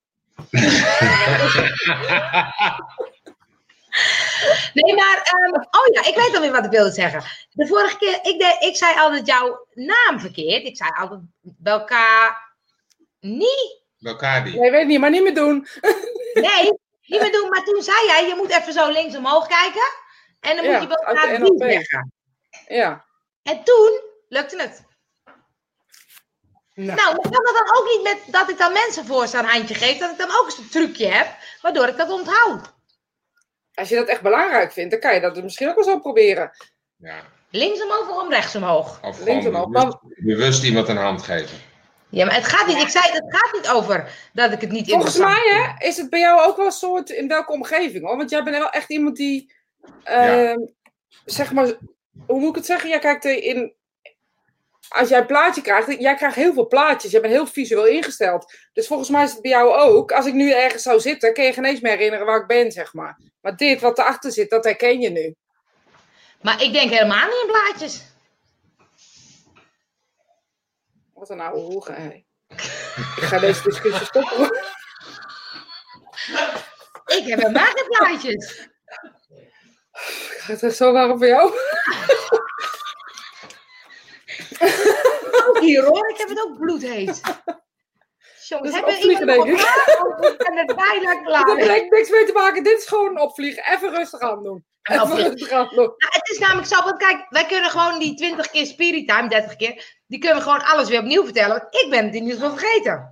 Nee, maar... ehm, oh ja, ik weet alweer wat ik wilde zeggen. De vorige keer... Ik, deed, ik zei altijd jouw naam verkeerd. Ik zei altijd Belka... Nie? Elkaar die. Nee, weet niet, maar niet meer doen. Nee, niet meer doen. Maar toen zei jij, je moet even zo links omhoog kijken. En dan Ja, moet je de die zeggen. Ja. En toen lukte het. Nou, Nou, kan dat dan ook niet met dat ik dan mensen voor een handje geef, dat ik dan ook eens een trucje heb, waardoor ik dat onthoud. Als je dat echt belangrijk vindt, dan kan je dat misschien ook wel zo proberen. Ja. Links omhoog of om rechts omhoog? Of Links gewoon omhoog, bewust, bewust iemand een hand geven. Ja, maar het gaat niet, ik zei, het gaat niet over dat ik het niet Volgens interessant mij hè, is het bij jou ook wel een soort in welke omgeving hoor. Want jij bent wel echt iemand die, ehm, zeg maar, hoe moet ik het zeggen? Jij kijkt in, als jij een plaatje krijgt, jij krijgt heel veel plaatjes. Je bent heel visueel ingesteld. Dus volgens mij is het bij jou ook. Als ik nu ergens zou zitten, kun je geen eens meer herinneren waar ik ben, zeg maar. Maar dit wat erachter zit, dat herken je nu. Maar ik denk helemaal niet in blaadjes. Wat een oude hoer, hè. Ik ga deze discussie stoppen. hoor. Ik heb helemaal geen blaadjes. Het is zo warm voor jou. Ook hier hoor, ik heb het ook bloedheet. Jongens, Dat is hebben opvliegen, iemand denk ik. Ik ben er bijna Dat klaar. heeft niks mee te maken. Dit is gewoon een opvliegen. Even rustig aan doen. Even Opvliegen. rustig aan doen. Nou, het is namelijk zo, want kijk, wij kunnen gewoon die 20 keer Spirit Time, 30 keer, die kunnen we gewoon alles weer opnieuw vertellen. Want ik ben het in ieder geval vergeten.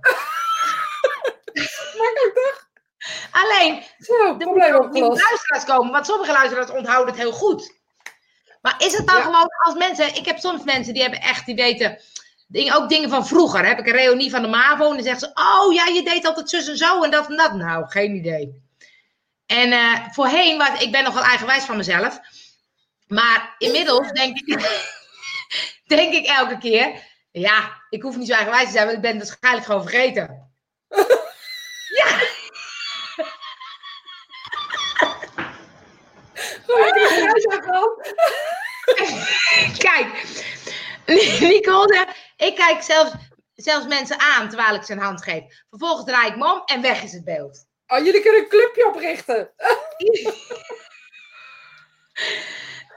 Makkelijk toch? Alleen, Zo, er moeten ook luisteraars komen, want sommige luisteraars onthouden het heel goed. Maar is het dan Ja. gewoon als mensen, ik heb soms mensen die hebben echt, die weten, ook dingen van vroeger. Heb ik een reunie van de MAVO en dan zeggen ze, oh ja, je deed altijd zus en zo en dat en dat. Nou, geen idee. En eh, voorheen, was, ik ben nog wel eigenwijs van mezelf. Maar inmiddels denk ik, denk ik elke keer, ja, ik hoef niet zo eigenwijs te zijn, want ik ben het waarschijnlijk gewoon vergeten. Gewoon lekker naar huis gaan. Kijk, Nicole ik kijk zelfs, zelfs mensen aan terwijl ik ze een hand geef. Vervolgens draai ik me om en weg is het beeld. Oh, jullie kunnen een clubje oprichten.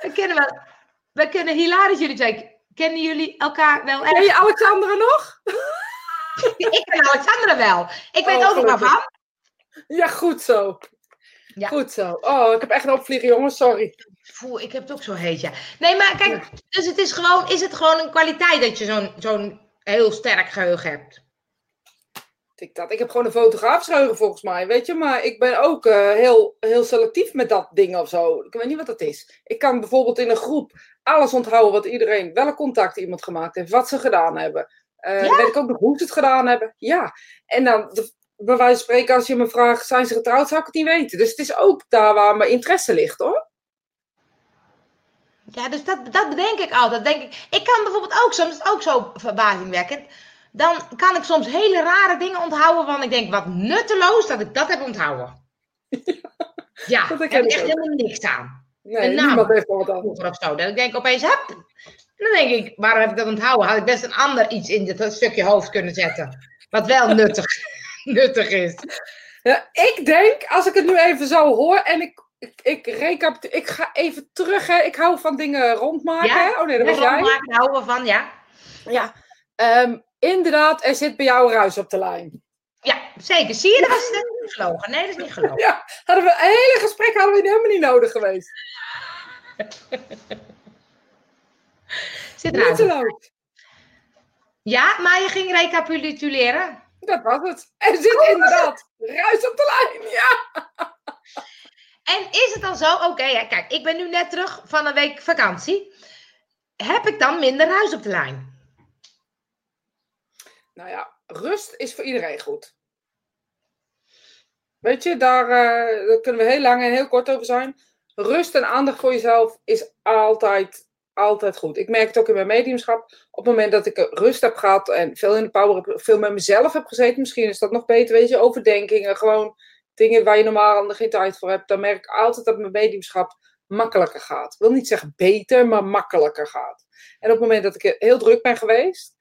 We kunnen, wel, we kunnen hilarisch jullie twee. Kennen jullie elkaar wel Ken erg? je Alexandra nog? Ik ken Alexandra wel. Ik weet Oh, ook nog maar gelukkig. van. Ja, goed zo. Ja. Goed zo. Oh, ik heb echt een opvliegen, jongens. Sorry. Voel, ik heb het ook zo heet, ja. Nee, maar kijk, dus het is gewoon, is het gewoon een kwaliteit dat je zo'n zo'n heel sterk geheugen hebt? Ik, dat. ik heb gewoon een fotograafsgeheugen volgens mij, weet je. Maar ik ben ook eh, heel, heel selectief met dat ding of zo. Ik weet niet wat dat is. Ik kan bijvoorbeeld in een groep alles onthouden wat iedereen, welke contacten iemand gemaakt heeft, wat ze gedaan hebben. Ja? dan Weet ik ook nog hoe ze het gedaan hebben. Ja. En dan, bij wijze van spreken, als je me vraagt, zijn ze getrouwd, zou ik het niet weten. Dus het is ook daar waar mijn interesse ligt, hoor. Ja, dus dat, dat bedenk ik altijd. Denk ik, ik kan bijvoorbeeld ook soms, ook zo verbazingwekkend, dan kan ik soms hele rare dingen onthouden van ik denk, wat nutteloos dat ik dat heb onthouden. Ja, Dat daar heb ik echt ook. helemaal niks aan. Nee, Een naam. heeft wat aan. Of zo. Denk ik opeens, hup. Dan denk ik, waarom heb ik dat onthouden? Had ik best een ander iets in dit stukje hoofd kunnen zetten. Wat wel nuttig, nuttig is. Ja, ik denk, als ik het nu even zo hoor en ik, ik, ik recapit- ik ga even terug, hè. ik hou van dingen rondmaken. Ja, hè. Oh nee, dat was jij. Maken, houden we van, ja. Ja, Ehm, inderdaad, er zit bij jou ruis op de lijn. Ja, zeker. Zie je, dat was net niet gelogen. Nee, dat is niet gelogen. Ja, hadden we een hele gesprek hadden we helemaal niet nodig geweest. Zit eruit. Nutteloos. Ja, maar je ging recapituleren. Dat was het. Er zit inderdaad ruis op de lijn, ja. En is het dan zo, oké, kijk, ik ben nu net terug van een week vakantie. Heb ik dan minder ruis op de lijn? Nou ja, rust is voor iedereen goed. Weet je, daar, eh, daar kunnen we heel lang en heel kort over zijn. Rust en aandacht voor jezelf is altijd, altijd goed. Ik merk het ook in mijn mediumschap. Op het moment dat ik rust heb gehad en veel in de power veel met mezelf heb gezeten, misschien is dat nog beter, weet je, overdenkingen, gewoon dingen waar je normaal geen tijd voor hebt. Dan merk ik altijd dat mijn mediumschap makkelijker gaat. Ik wil niet zeggen beter, maar makkelijker gaat. En op het moment dat ik heel druk ben geweest,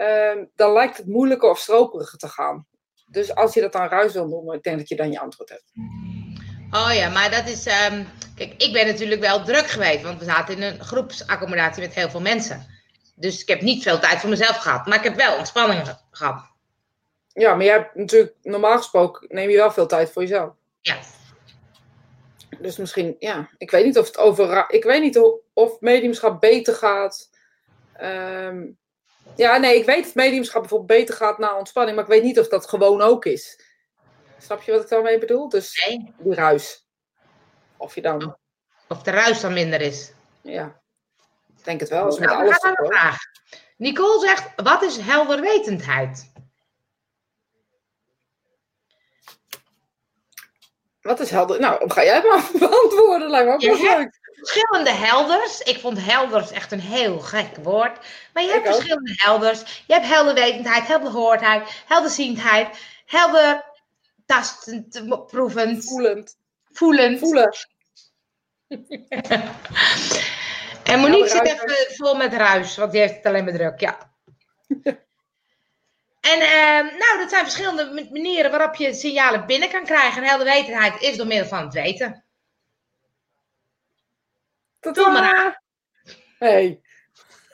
Ehm, dan lijkt het moeilijker of stroperiger te gaan. Dus als je dat dan ruis wil noemen, ik denk dat je dan je antwoord hebt. Oh ja, maar dat is. Um, kijk, ik ben natuurlijk wel druk geweest, want we zaten in een groepsaccommodatie met heel veel mensen. Dus ik heb niet veel tijd voor mezelf gehad, maar ik heb wel ontspanning gehad. Ja, maar jij hebt natuurlijk normaal gesproken neem je wel veel tijd voor jezelf. Ja. Dus misschien, ja, ik weet niet of het over. Ik weet niet of mediumschap beter gaat. Um, ja, nee, ik weet dat mediumschap bijvoorbeeld beter gaat na ontspanning, maar ik weet niet of dat gewoon ook is. Snap je wat ik daarmee bedoel? Dus nee. die ruis. Of je dan... Of de ruis dan minder is. Ja, ik denk het wel. Als met nou, alles vraag. Nicole zegt, wat is helderwetendheid? Wat is helder? Nou, ga jij maar beantwoorden. Lijkt me ook wel leuk verschillende helders. Ik vond helders echt een heel gek woord. Maar je hebt verschillende helders. Je hebt helderwetendheid, helderhoordheid, helderziendheid, helder tastend, proevend. Voelend. Voelend. Voelen. en Monique zit even vol met ruis, want die heeft het alleen maar druk, ja. En uh, nou, dat zijn verschillende manieren waarop je signalen binnen kan krijgen. En helderwetendheid is door middel van het weten. Tada! Hey.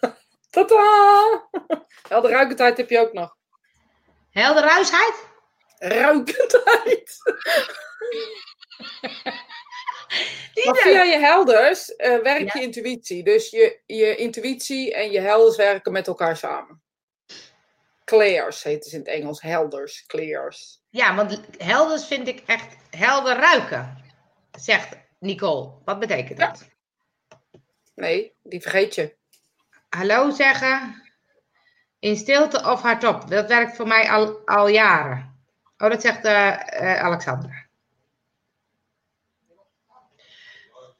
Tada! Helder ruikendheid heb je ook nog. Helder Ruikendheid. maar via je helders uh, werkt je intuïtie. Dus je, je intuïtie en je helders werken met elkaar samen. Clears heet het in het Engels. Helders, clears. Ja, want helders vind ik echt helder ruiken, zegt Nicole. Wat betekent dat? Nee, die vergeet je. Hallo zeggen. In stilte of hardop. Dat werkt voor mij al, al jaren. Oh, dat zegt uh, uh, Alexander.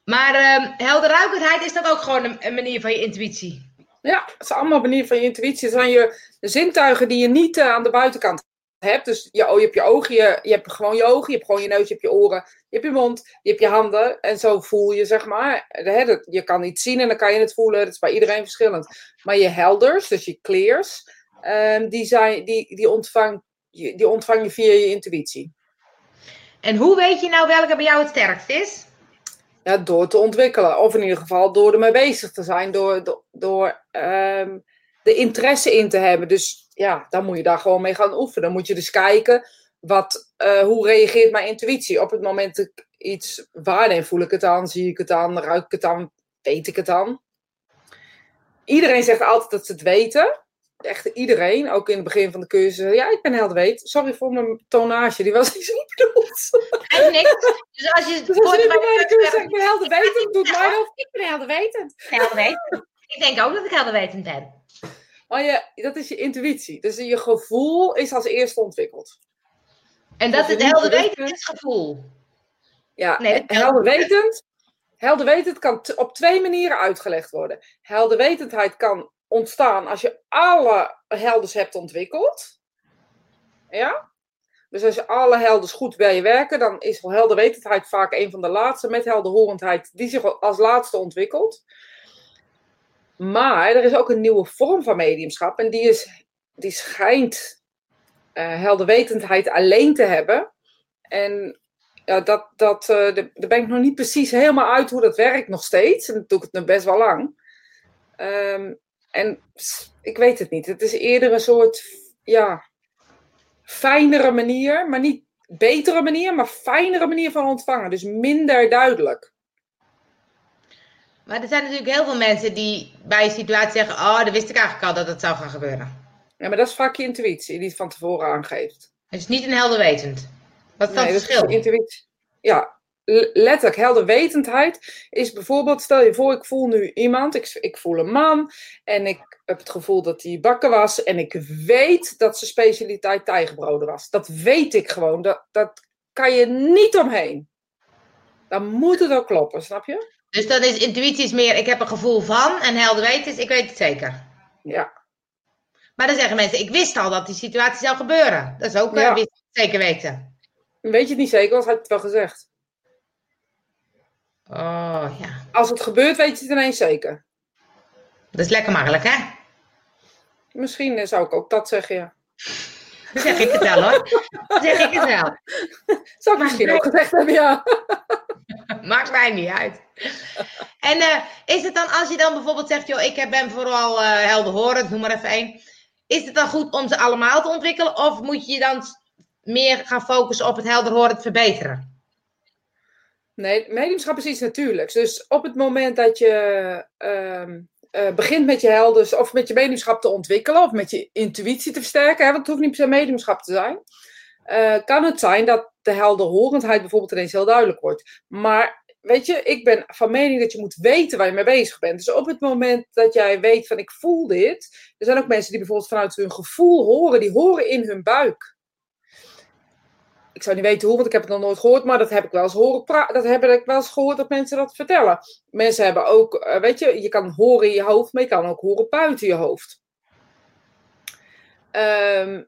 Maar uh, helderruikendheid, is dat ook gewoon een, manier van je intuïtie? Ja, het is allemaal een manier van je intuïtie. Het zijn je zintuigen die je niet uh, aan de buitenkant hebt. Dus je, je hebt je ogen, je, je hebt gewoon je ogen, je hebt gewoon je neus, je hebt je oren, je hebt je mond, je hebt je handen. En zo voel je, zeg maar. Je kan iets zien en dan kan je het voelen. Dat is bij iedereen verschillend. Maar je helders, dus je clears, um, die, zijn, die, die, ontvang, die ontvang je via je intuïtie. En hoe weet je nou welke bij jou het sterkst is? Ja, door te ontwikkelen. Of in ieder geval door ermee bezig te zijn. Door, door, door um, de interesse in te hebben. Dus ja, dan moet je daar gewoon mee gaan oefenen. Dan moet je dus kijken, wat, uh, hoe reageert mijn intuïtie? Op het moment dat ik iets waarneem, voel ik het aan, zie ik het aan, ruik ik het aan, weet ik het aan. Iedereen zegt altijd dat ze het weten. Echt iedereen, ook in het begin van de cursus. Ja, ik ben helder weet. Sorry voor mijn tonage, die was niet zo bedoeld. Geen niks. Dus als je dus als je de cursus zegt, ik ben helder wetend, doet mij dat. Ik ben helder wetend. Helder wetend. Ik denk ook dat ik helder wetend ben. Maar je, dat is je intuïtie. Dus je gevoel is als eerste ontwikkeld. En dat het helderwetend is gevoel. Ja, nee, helderwetend, helderwetend kan op twee manieren uitgelegd worden. Helderwetendheid kan ontstaan als je alle helders hebt ontwikkeld. Ja? Dus als je alle helders goed bij je werken, dan is helderwetendheid vaak een van de laatste met helderhorendheid die zich als laatste ontwikkelt. Maar er is ook een nieuwe vorm van mediumschap en die, is, die schijnt uh, helderwetendheid alleen te hebben. En ja, dat, dat, uh, daar ben ik nog niet precies helemaal uit hoe dat werkt nog steeds. En dat doe ik het nu best wel lang. Um, en ik weet het niet. Het is eerder een soort, ja, fijnere manier, maar niet betere manier, maar fijnere manier van ontvangen. Dus minder duidelijk. Maar er zijn natuurlijk heel veel mensen die bij een situatie zeggen: Oh, dat wist ik eigenlijk al dat het zou gaan gebeuren. Ja, maar dat is vaak je intuïtie die het van tevoren aangeeft. Het is niet een helderwetend. Wat is Nee, dat verschil? je intuïtie. Ja, letterlijk. Helderwetendheid is bijvoorbeeld, stel je voor, ik voel nu iemand, ik, ik voel een man en ik heb het gevoel dat hij bakken was en ik weet dat zijn specialiteit tijgerbroden was. Dat weet ik gewoon. Dat, dat kan je niet omheen. Dan moet het ook kloppen, snap je? Dus dan is intuïtie is meer, ik heb een gevoel van en helder weten is, ik weet het zeker. Ja. Maar dan zeggen mensen, ik wist al dat die situatie zou gebeuren. Dat is ook eh, Ja. wist- zeker weten. Weet je het niet zeker, anders had je het wel gezegd. Oh ja, Als het gebeurt, weet je het ineens zeker. dat is lekker makkelijk hè? Misschien eh, zou ik ook dat zeggen, ja. Dan zeg ik het wel hoor. Dan zeg ik het wel. Zou ik misschien ook gezegd hebben, ja. Maakt mij niet uit. En eh, is het dan, als je dan bijvoorbeeld zegt, joh, ik heb- ben vooral eh helderhorend, noem maar even één. Is het dan goed om ze allemaal te ontwikkelen? Of moet je je dan meer gaan focussen op het helderhorend verbeteren? Nee, mediumschap is iets natuurlijks. Dus op het moment dat je ehm, eh, begint met je helders of met je mediumschap te ontwikkelen of met je intuïtie te versterken, hè, want het hoeft niet per se mediumschap te zijn, eh, kan het zijn dat de helderhorendheid bijvoorbeeld ineens heel duidelijk wordt. Maar weet je, ik ben van mening dat je moet weten waar je mee bezig bent. Dus op het moment dat jij weet van ik voel dit, er zijn ook mensen die bijvoorbeeld vanuit hun gevoel horen, die horen in hun buik. Ik zou niet weten hoe, want ik heb het nog nooit gehoord, maar dat heb ik wel eens horen. Dat heb ik wel eens gehoord dat mensen dat vertellen. Mensen hebben ook, eh, weet je, je kan horen in je hoofd, maar je kan ook horen buiten je hoofd. Ehm,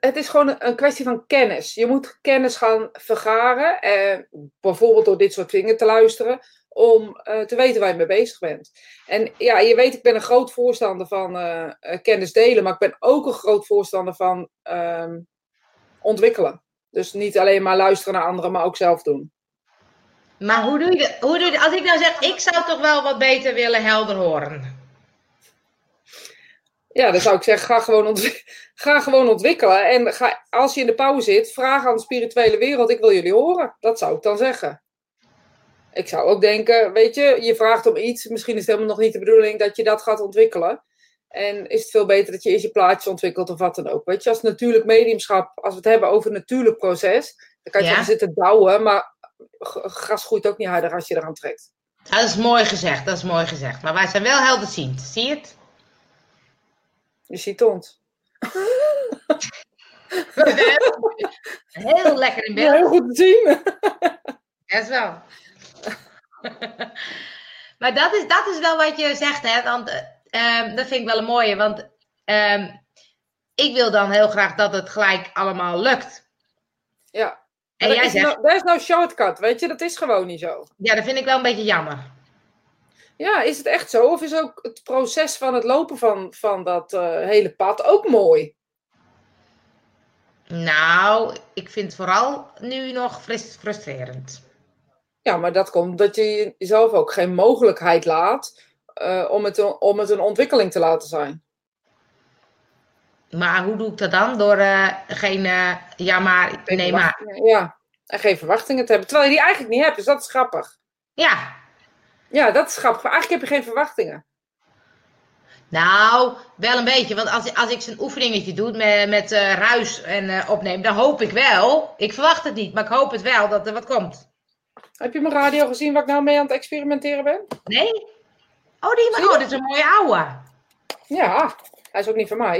het, is gewoon een, een kwestie van kennis. Je moet kennis gaan vergaren, eh, bijvoorbeeld door dit soort dingen te luisteren, om eh, te weten waar je mee bezig bent. En ja, je weet, ik ben een groot voorstander van eh, eh, kennis delen, maar ik ben ook een groot voorstander van ehm, ontwikkelen. Dus niet alleen maar luisteren naar anderen, maar ook zelf doen. Maar hoe doe je dat? Hoe doe je? Als ik nou zeg, ik zou toch wel wat beter willen helder horen. Ja, dan zou ik zeggen, ga gewoon, ga gewoon ontwikkelen. En ga, als je in de pauze zit, vraag aan de spirituele wereld, ik wil jullie horen. Dat zou ik dan zeggen. Ik zou ook denken, weet je, je vraagt om iets. Misschien is het helemaal nog niet de bedoeling dat je dat gaat ontwikkelen. En is het veel beter dat je eerst je plaatjes ontwikkelt of wat dan ook. Weet je, als natuurlijk mediumschap, als we het hebben over een natuurlijk proces, dan kan je Ja. zitten douwen, maar gras groeit ook niet harder als je eraan trekt. Dat is mooi gezegd, dat is mooi gezegd. Maar wij zijn wel helderziend, zie je het? Je ziet ons. Heel lekker in Ja, beeld. heel goed te zien. Dat is wel. maar dat is, dat is wel wat je zegt, hè? Want eh, ehm, dat vind ik wel een mooie. Want ehm, ik wil dan heel graag dat het gelijk allemaal lukt. Ja. En jij dat, is zegt, is shortcut, weet je, dat is gewoon niet zo. ja, dat vind ik wel een beetje jammer. Ja, is het echt zo? Of is ook het proces van het lopen van, van dat eh, hele pad ook mooi? Nou, ik vind het vooral nu nog frus- frustrerend. Ja, maar dat komt dat je jezelf ook geen mogelijkheid laat eh, om, het, een- om het een ontwikkeling te laten zijn. Maar hoe doe ik dat dan? Door eh, geen, eh, ja maar, Geen nee maar. Ja, en geen verwachtingen te hebben. Terwijl je die eigenlijk niet hebt, dus dat is grappig. Ja, Ja, dat is grappig. Maar eigenlijk heb je geen verwachtingen. nou, wel een beetje. Want als, als ik zo'n oefeningetje doe met, met ruis en opneem, dan hoop ik wel. Ik verwacht het niet, maar ik hoop het wel dat er wat komt. Heb je mijn radio gezien waar ik nou mee aan het experimenteren ben? Nee? Oh, die, oh dit is een mooie ouwe. Ja, hij is ook niet van mij.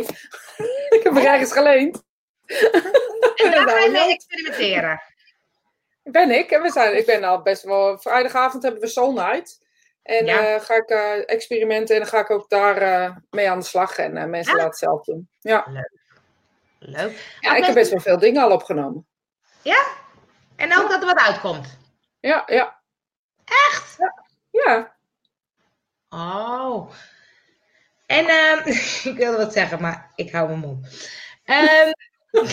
ik heb hem ergens geleend. En daar ga je mee ja. experimenteren. Ben ik. En we zijn, ik ben al best wel. Vrijdagavond hebben we Soul Night. En Ja. eh, ga ik eh, experimenten en dan ga ik ook daar eh, mee aan de slag en eh, mensen Ja. laten het zelf doen. Ja, Leuk. ja ik heb best wel veel dingen al opgenomen. En ook dat er wat uitkomt. Ja, ja. Echt? Ja, Oh. En ehm, ik wilde wat zeggen, maar ik hou mijn mond. Ehm,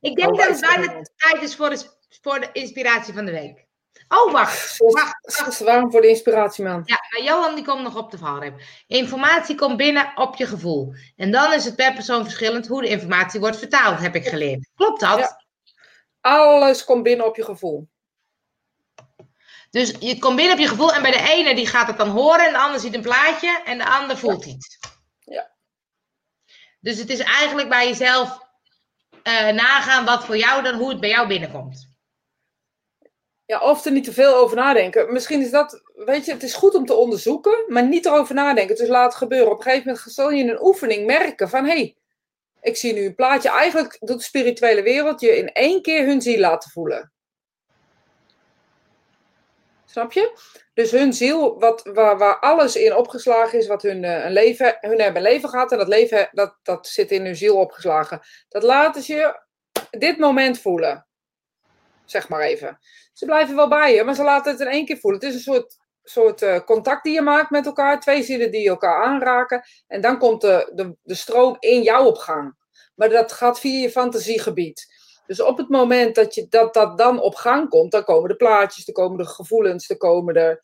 ik denk Oh, dat het bijna tijd is voor de, voor de inspiratie van de week. Oh, wacht. Wacht, warm voor de inspiratie, man. Ja, maar Johan die komt nog op de valreep. Informatie komt binnen op je gevoel. En dan is het per persoon verschillend hoe de informatie wordt vertaald, heb ik geleerd. Klopt dat? Ja. Alles komt binnen op je gevoel. Dus je komt binnen op je gevoel en bij de ene die gaat het dan horen en de ander ziet een plaatje en de ander voelt iets. Dus het is eigenlijk bij jezelf eh, nagaan wat voor jou dan, hoe het bij jou binnenkomt. Ja, of er niet te veel over nadenken. Misschien is dat, weet je, het is goed om te onderzoeken, maar niet erover nadenken. Dus laat het gebeuren. Op een gegeven moment zal je in een oefening merken van, hé, hey, ik zie nu een plaatje. Eigenlijk doet de spirituele wereld je in één keer hun ziel laten voelen. Snap je? Dus hun ziel, wat, waar, alles in opgeslagen is, wat hun, uh, een leven, hun hebben leven gehad, en dat leven dat, dat zit in hun ziel opgeslagen. Dat laten ze dit moment voelen. Zeg maar even. Ze blijven wel bij je, maar ze laten het in één keer voelen. Het is een soort, soort uh, contact die je maakt met elkaar, twee zielen die elkaar aanraken. En dan komt de, de, de stroom in jou op gang. Maar dat gaat via je fantasiegebied. Dus op het moment dat je, dat, dat dan op gang komt, dan komen de plaatjes, dan komen de gevoelens, dan komen er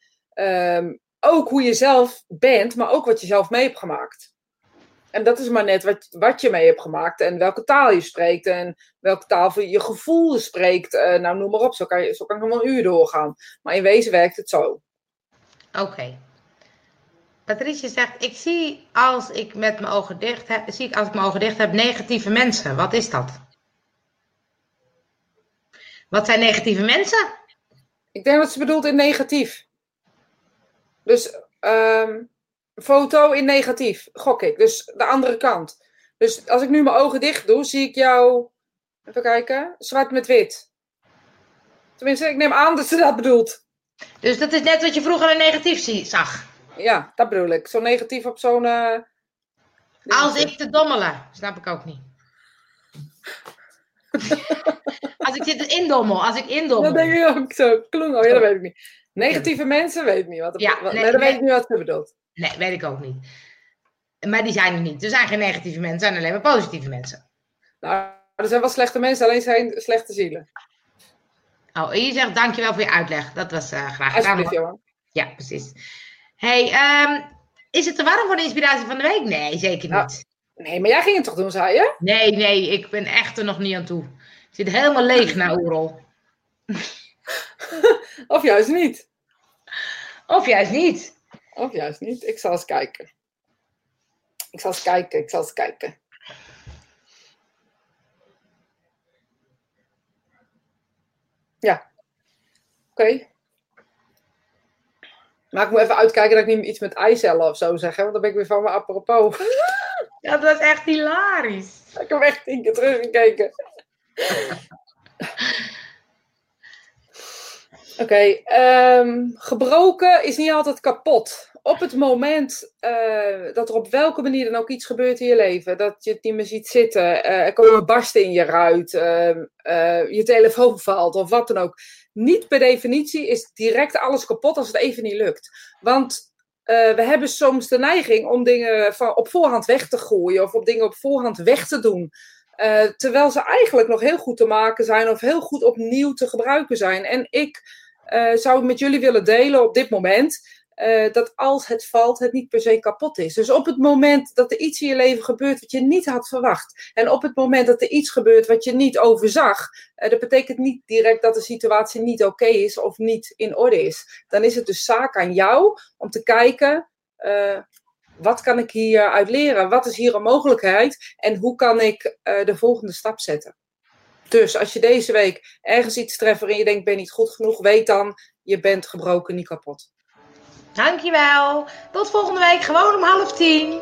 um, ook hoe je zelf bent, maar ook wat je zelf mee hebt gemaakt. En dat is maar net wat, wat je mee hebt gemaakt en welke taal je spreekt en welke taal je gevoel spreekt. Uh, nou, noem maar op, zo kan, je, zo kan ik nog een uur doorgaan. Maar in wezen werkt het zo. Oké. Okay. Patricia zegt, ik zie als ik met mijn ogen dicht heb, zie ik als ik mijn ogen dicht heb negatieve mensen. Wat is dat? Wat zijn negatieve mensen? Ik denk dat ze bedoelt in negatief. Dus um, foto in negatief, gok ik. Dus de andere kant. Dus als ik nu mijn ogen dicht doe, zie ik jou. Even kijken. Zwart met wit. Tenminste, ik neem aan dat ze dat bedoelt. Dus dat is net wat je vroeger een negatief zag. Ja, dat bedoel ik. Zo negatief op zo'n. Uh, als ik te dommelen, snap ik ook niet. als ik zit indommel, als ik indommel. Dat denk ik ook zo. Klonk oh, ja, dat weet ik niet. Negatieve mensen, weet ik niet. Wat, ja, wat, nee, nee, dat weet ik niet wat ze bedoelt. Nee, weet ik ook niet. Maar die zijn er niet. Er zijn geen negatieve mensen, er zijn alleen maar positieve mensen. Nou, er zijn wel slechte mensen, alleen zijn slechte zielen. Oh, en je zegt dankjewel voor je uitleg. Dat was uh, graag gedaan. Ja, precies. hey, um, is het te warm voor de inspiratie van de week? Nee, zeker nou, niet. Nee, maar jij ging het toch doen, zei je? Nee, nee, ik ben echt er nog niet aan toe. Ik zit helemaal leeg naar Oerol. of juist niet. Of juist niet. Of juist niet. Ik zal eens kijken. Ik zal eens kijken, ik zal eens kijken. Ja. Oké. Okay. Maar ik moet even uitkijken dat ik niet iets met eicellen of zo zeg, want dan ben ik weer van mijn apropos. Ja, dat was echt hilarisch. Ik heb echt tien keer teruggekeken. Oké, okay, ehm, gebroken is niet altijd kapot. Op het moment uh, dat er op welke manier dan ook iets gebeurt in je leven, dat je het niet meer ziet zitten, uh, er komen barsten in je ruit, uh, je telefoon valt of wat dan ook. Niet per definitie is direct alles kapot als het even niet lukt. Want we hebben soms de neiging om dingen van op voorhand weg te gooien of op dingen op voorhand weg te doen. terwijl ze eigenlijk nog heel goed te maken zijn of heel goed opnieuw te gebruiken zijn. En ik uh, zou ik met jullie willen delen op dit moment. Uh, dat als het valt, het niet per se kapot is. Dus op het moment dat er iets in je leven gebeurt wat je niet had verwacht. En op het moment dat er iets gebeurt wat je niet overzag. Uh, dat betekent niet direct dat de situatie niet oké is of niet in orde is. Dan is het dus zaak aan jou om te kijken. wat kan ik hieruit leren? Wat is hier een mogelijkheid? En hoe kan ik de volgende stap zetten? Dus als je deze week ergens iets treft waarin je denkt, ben niet goed genoeg, weet dan, je bent gebroken, niet kapot. Dankjewel. Tot volgende week, gewoon om half tien.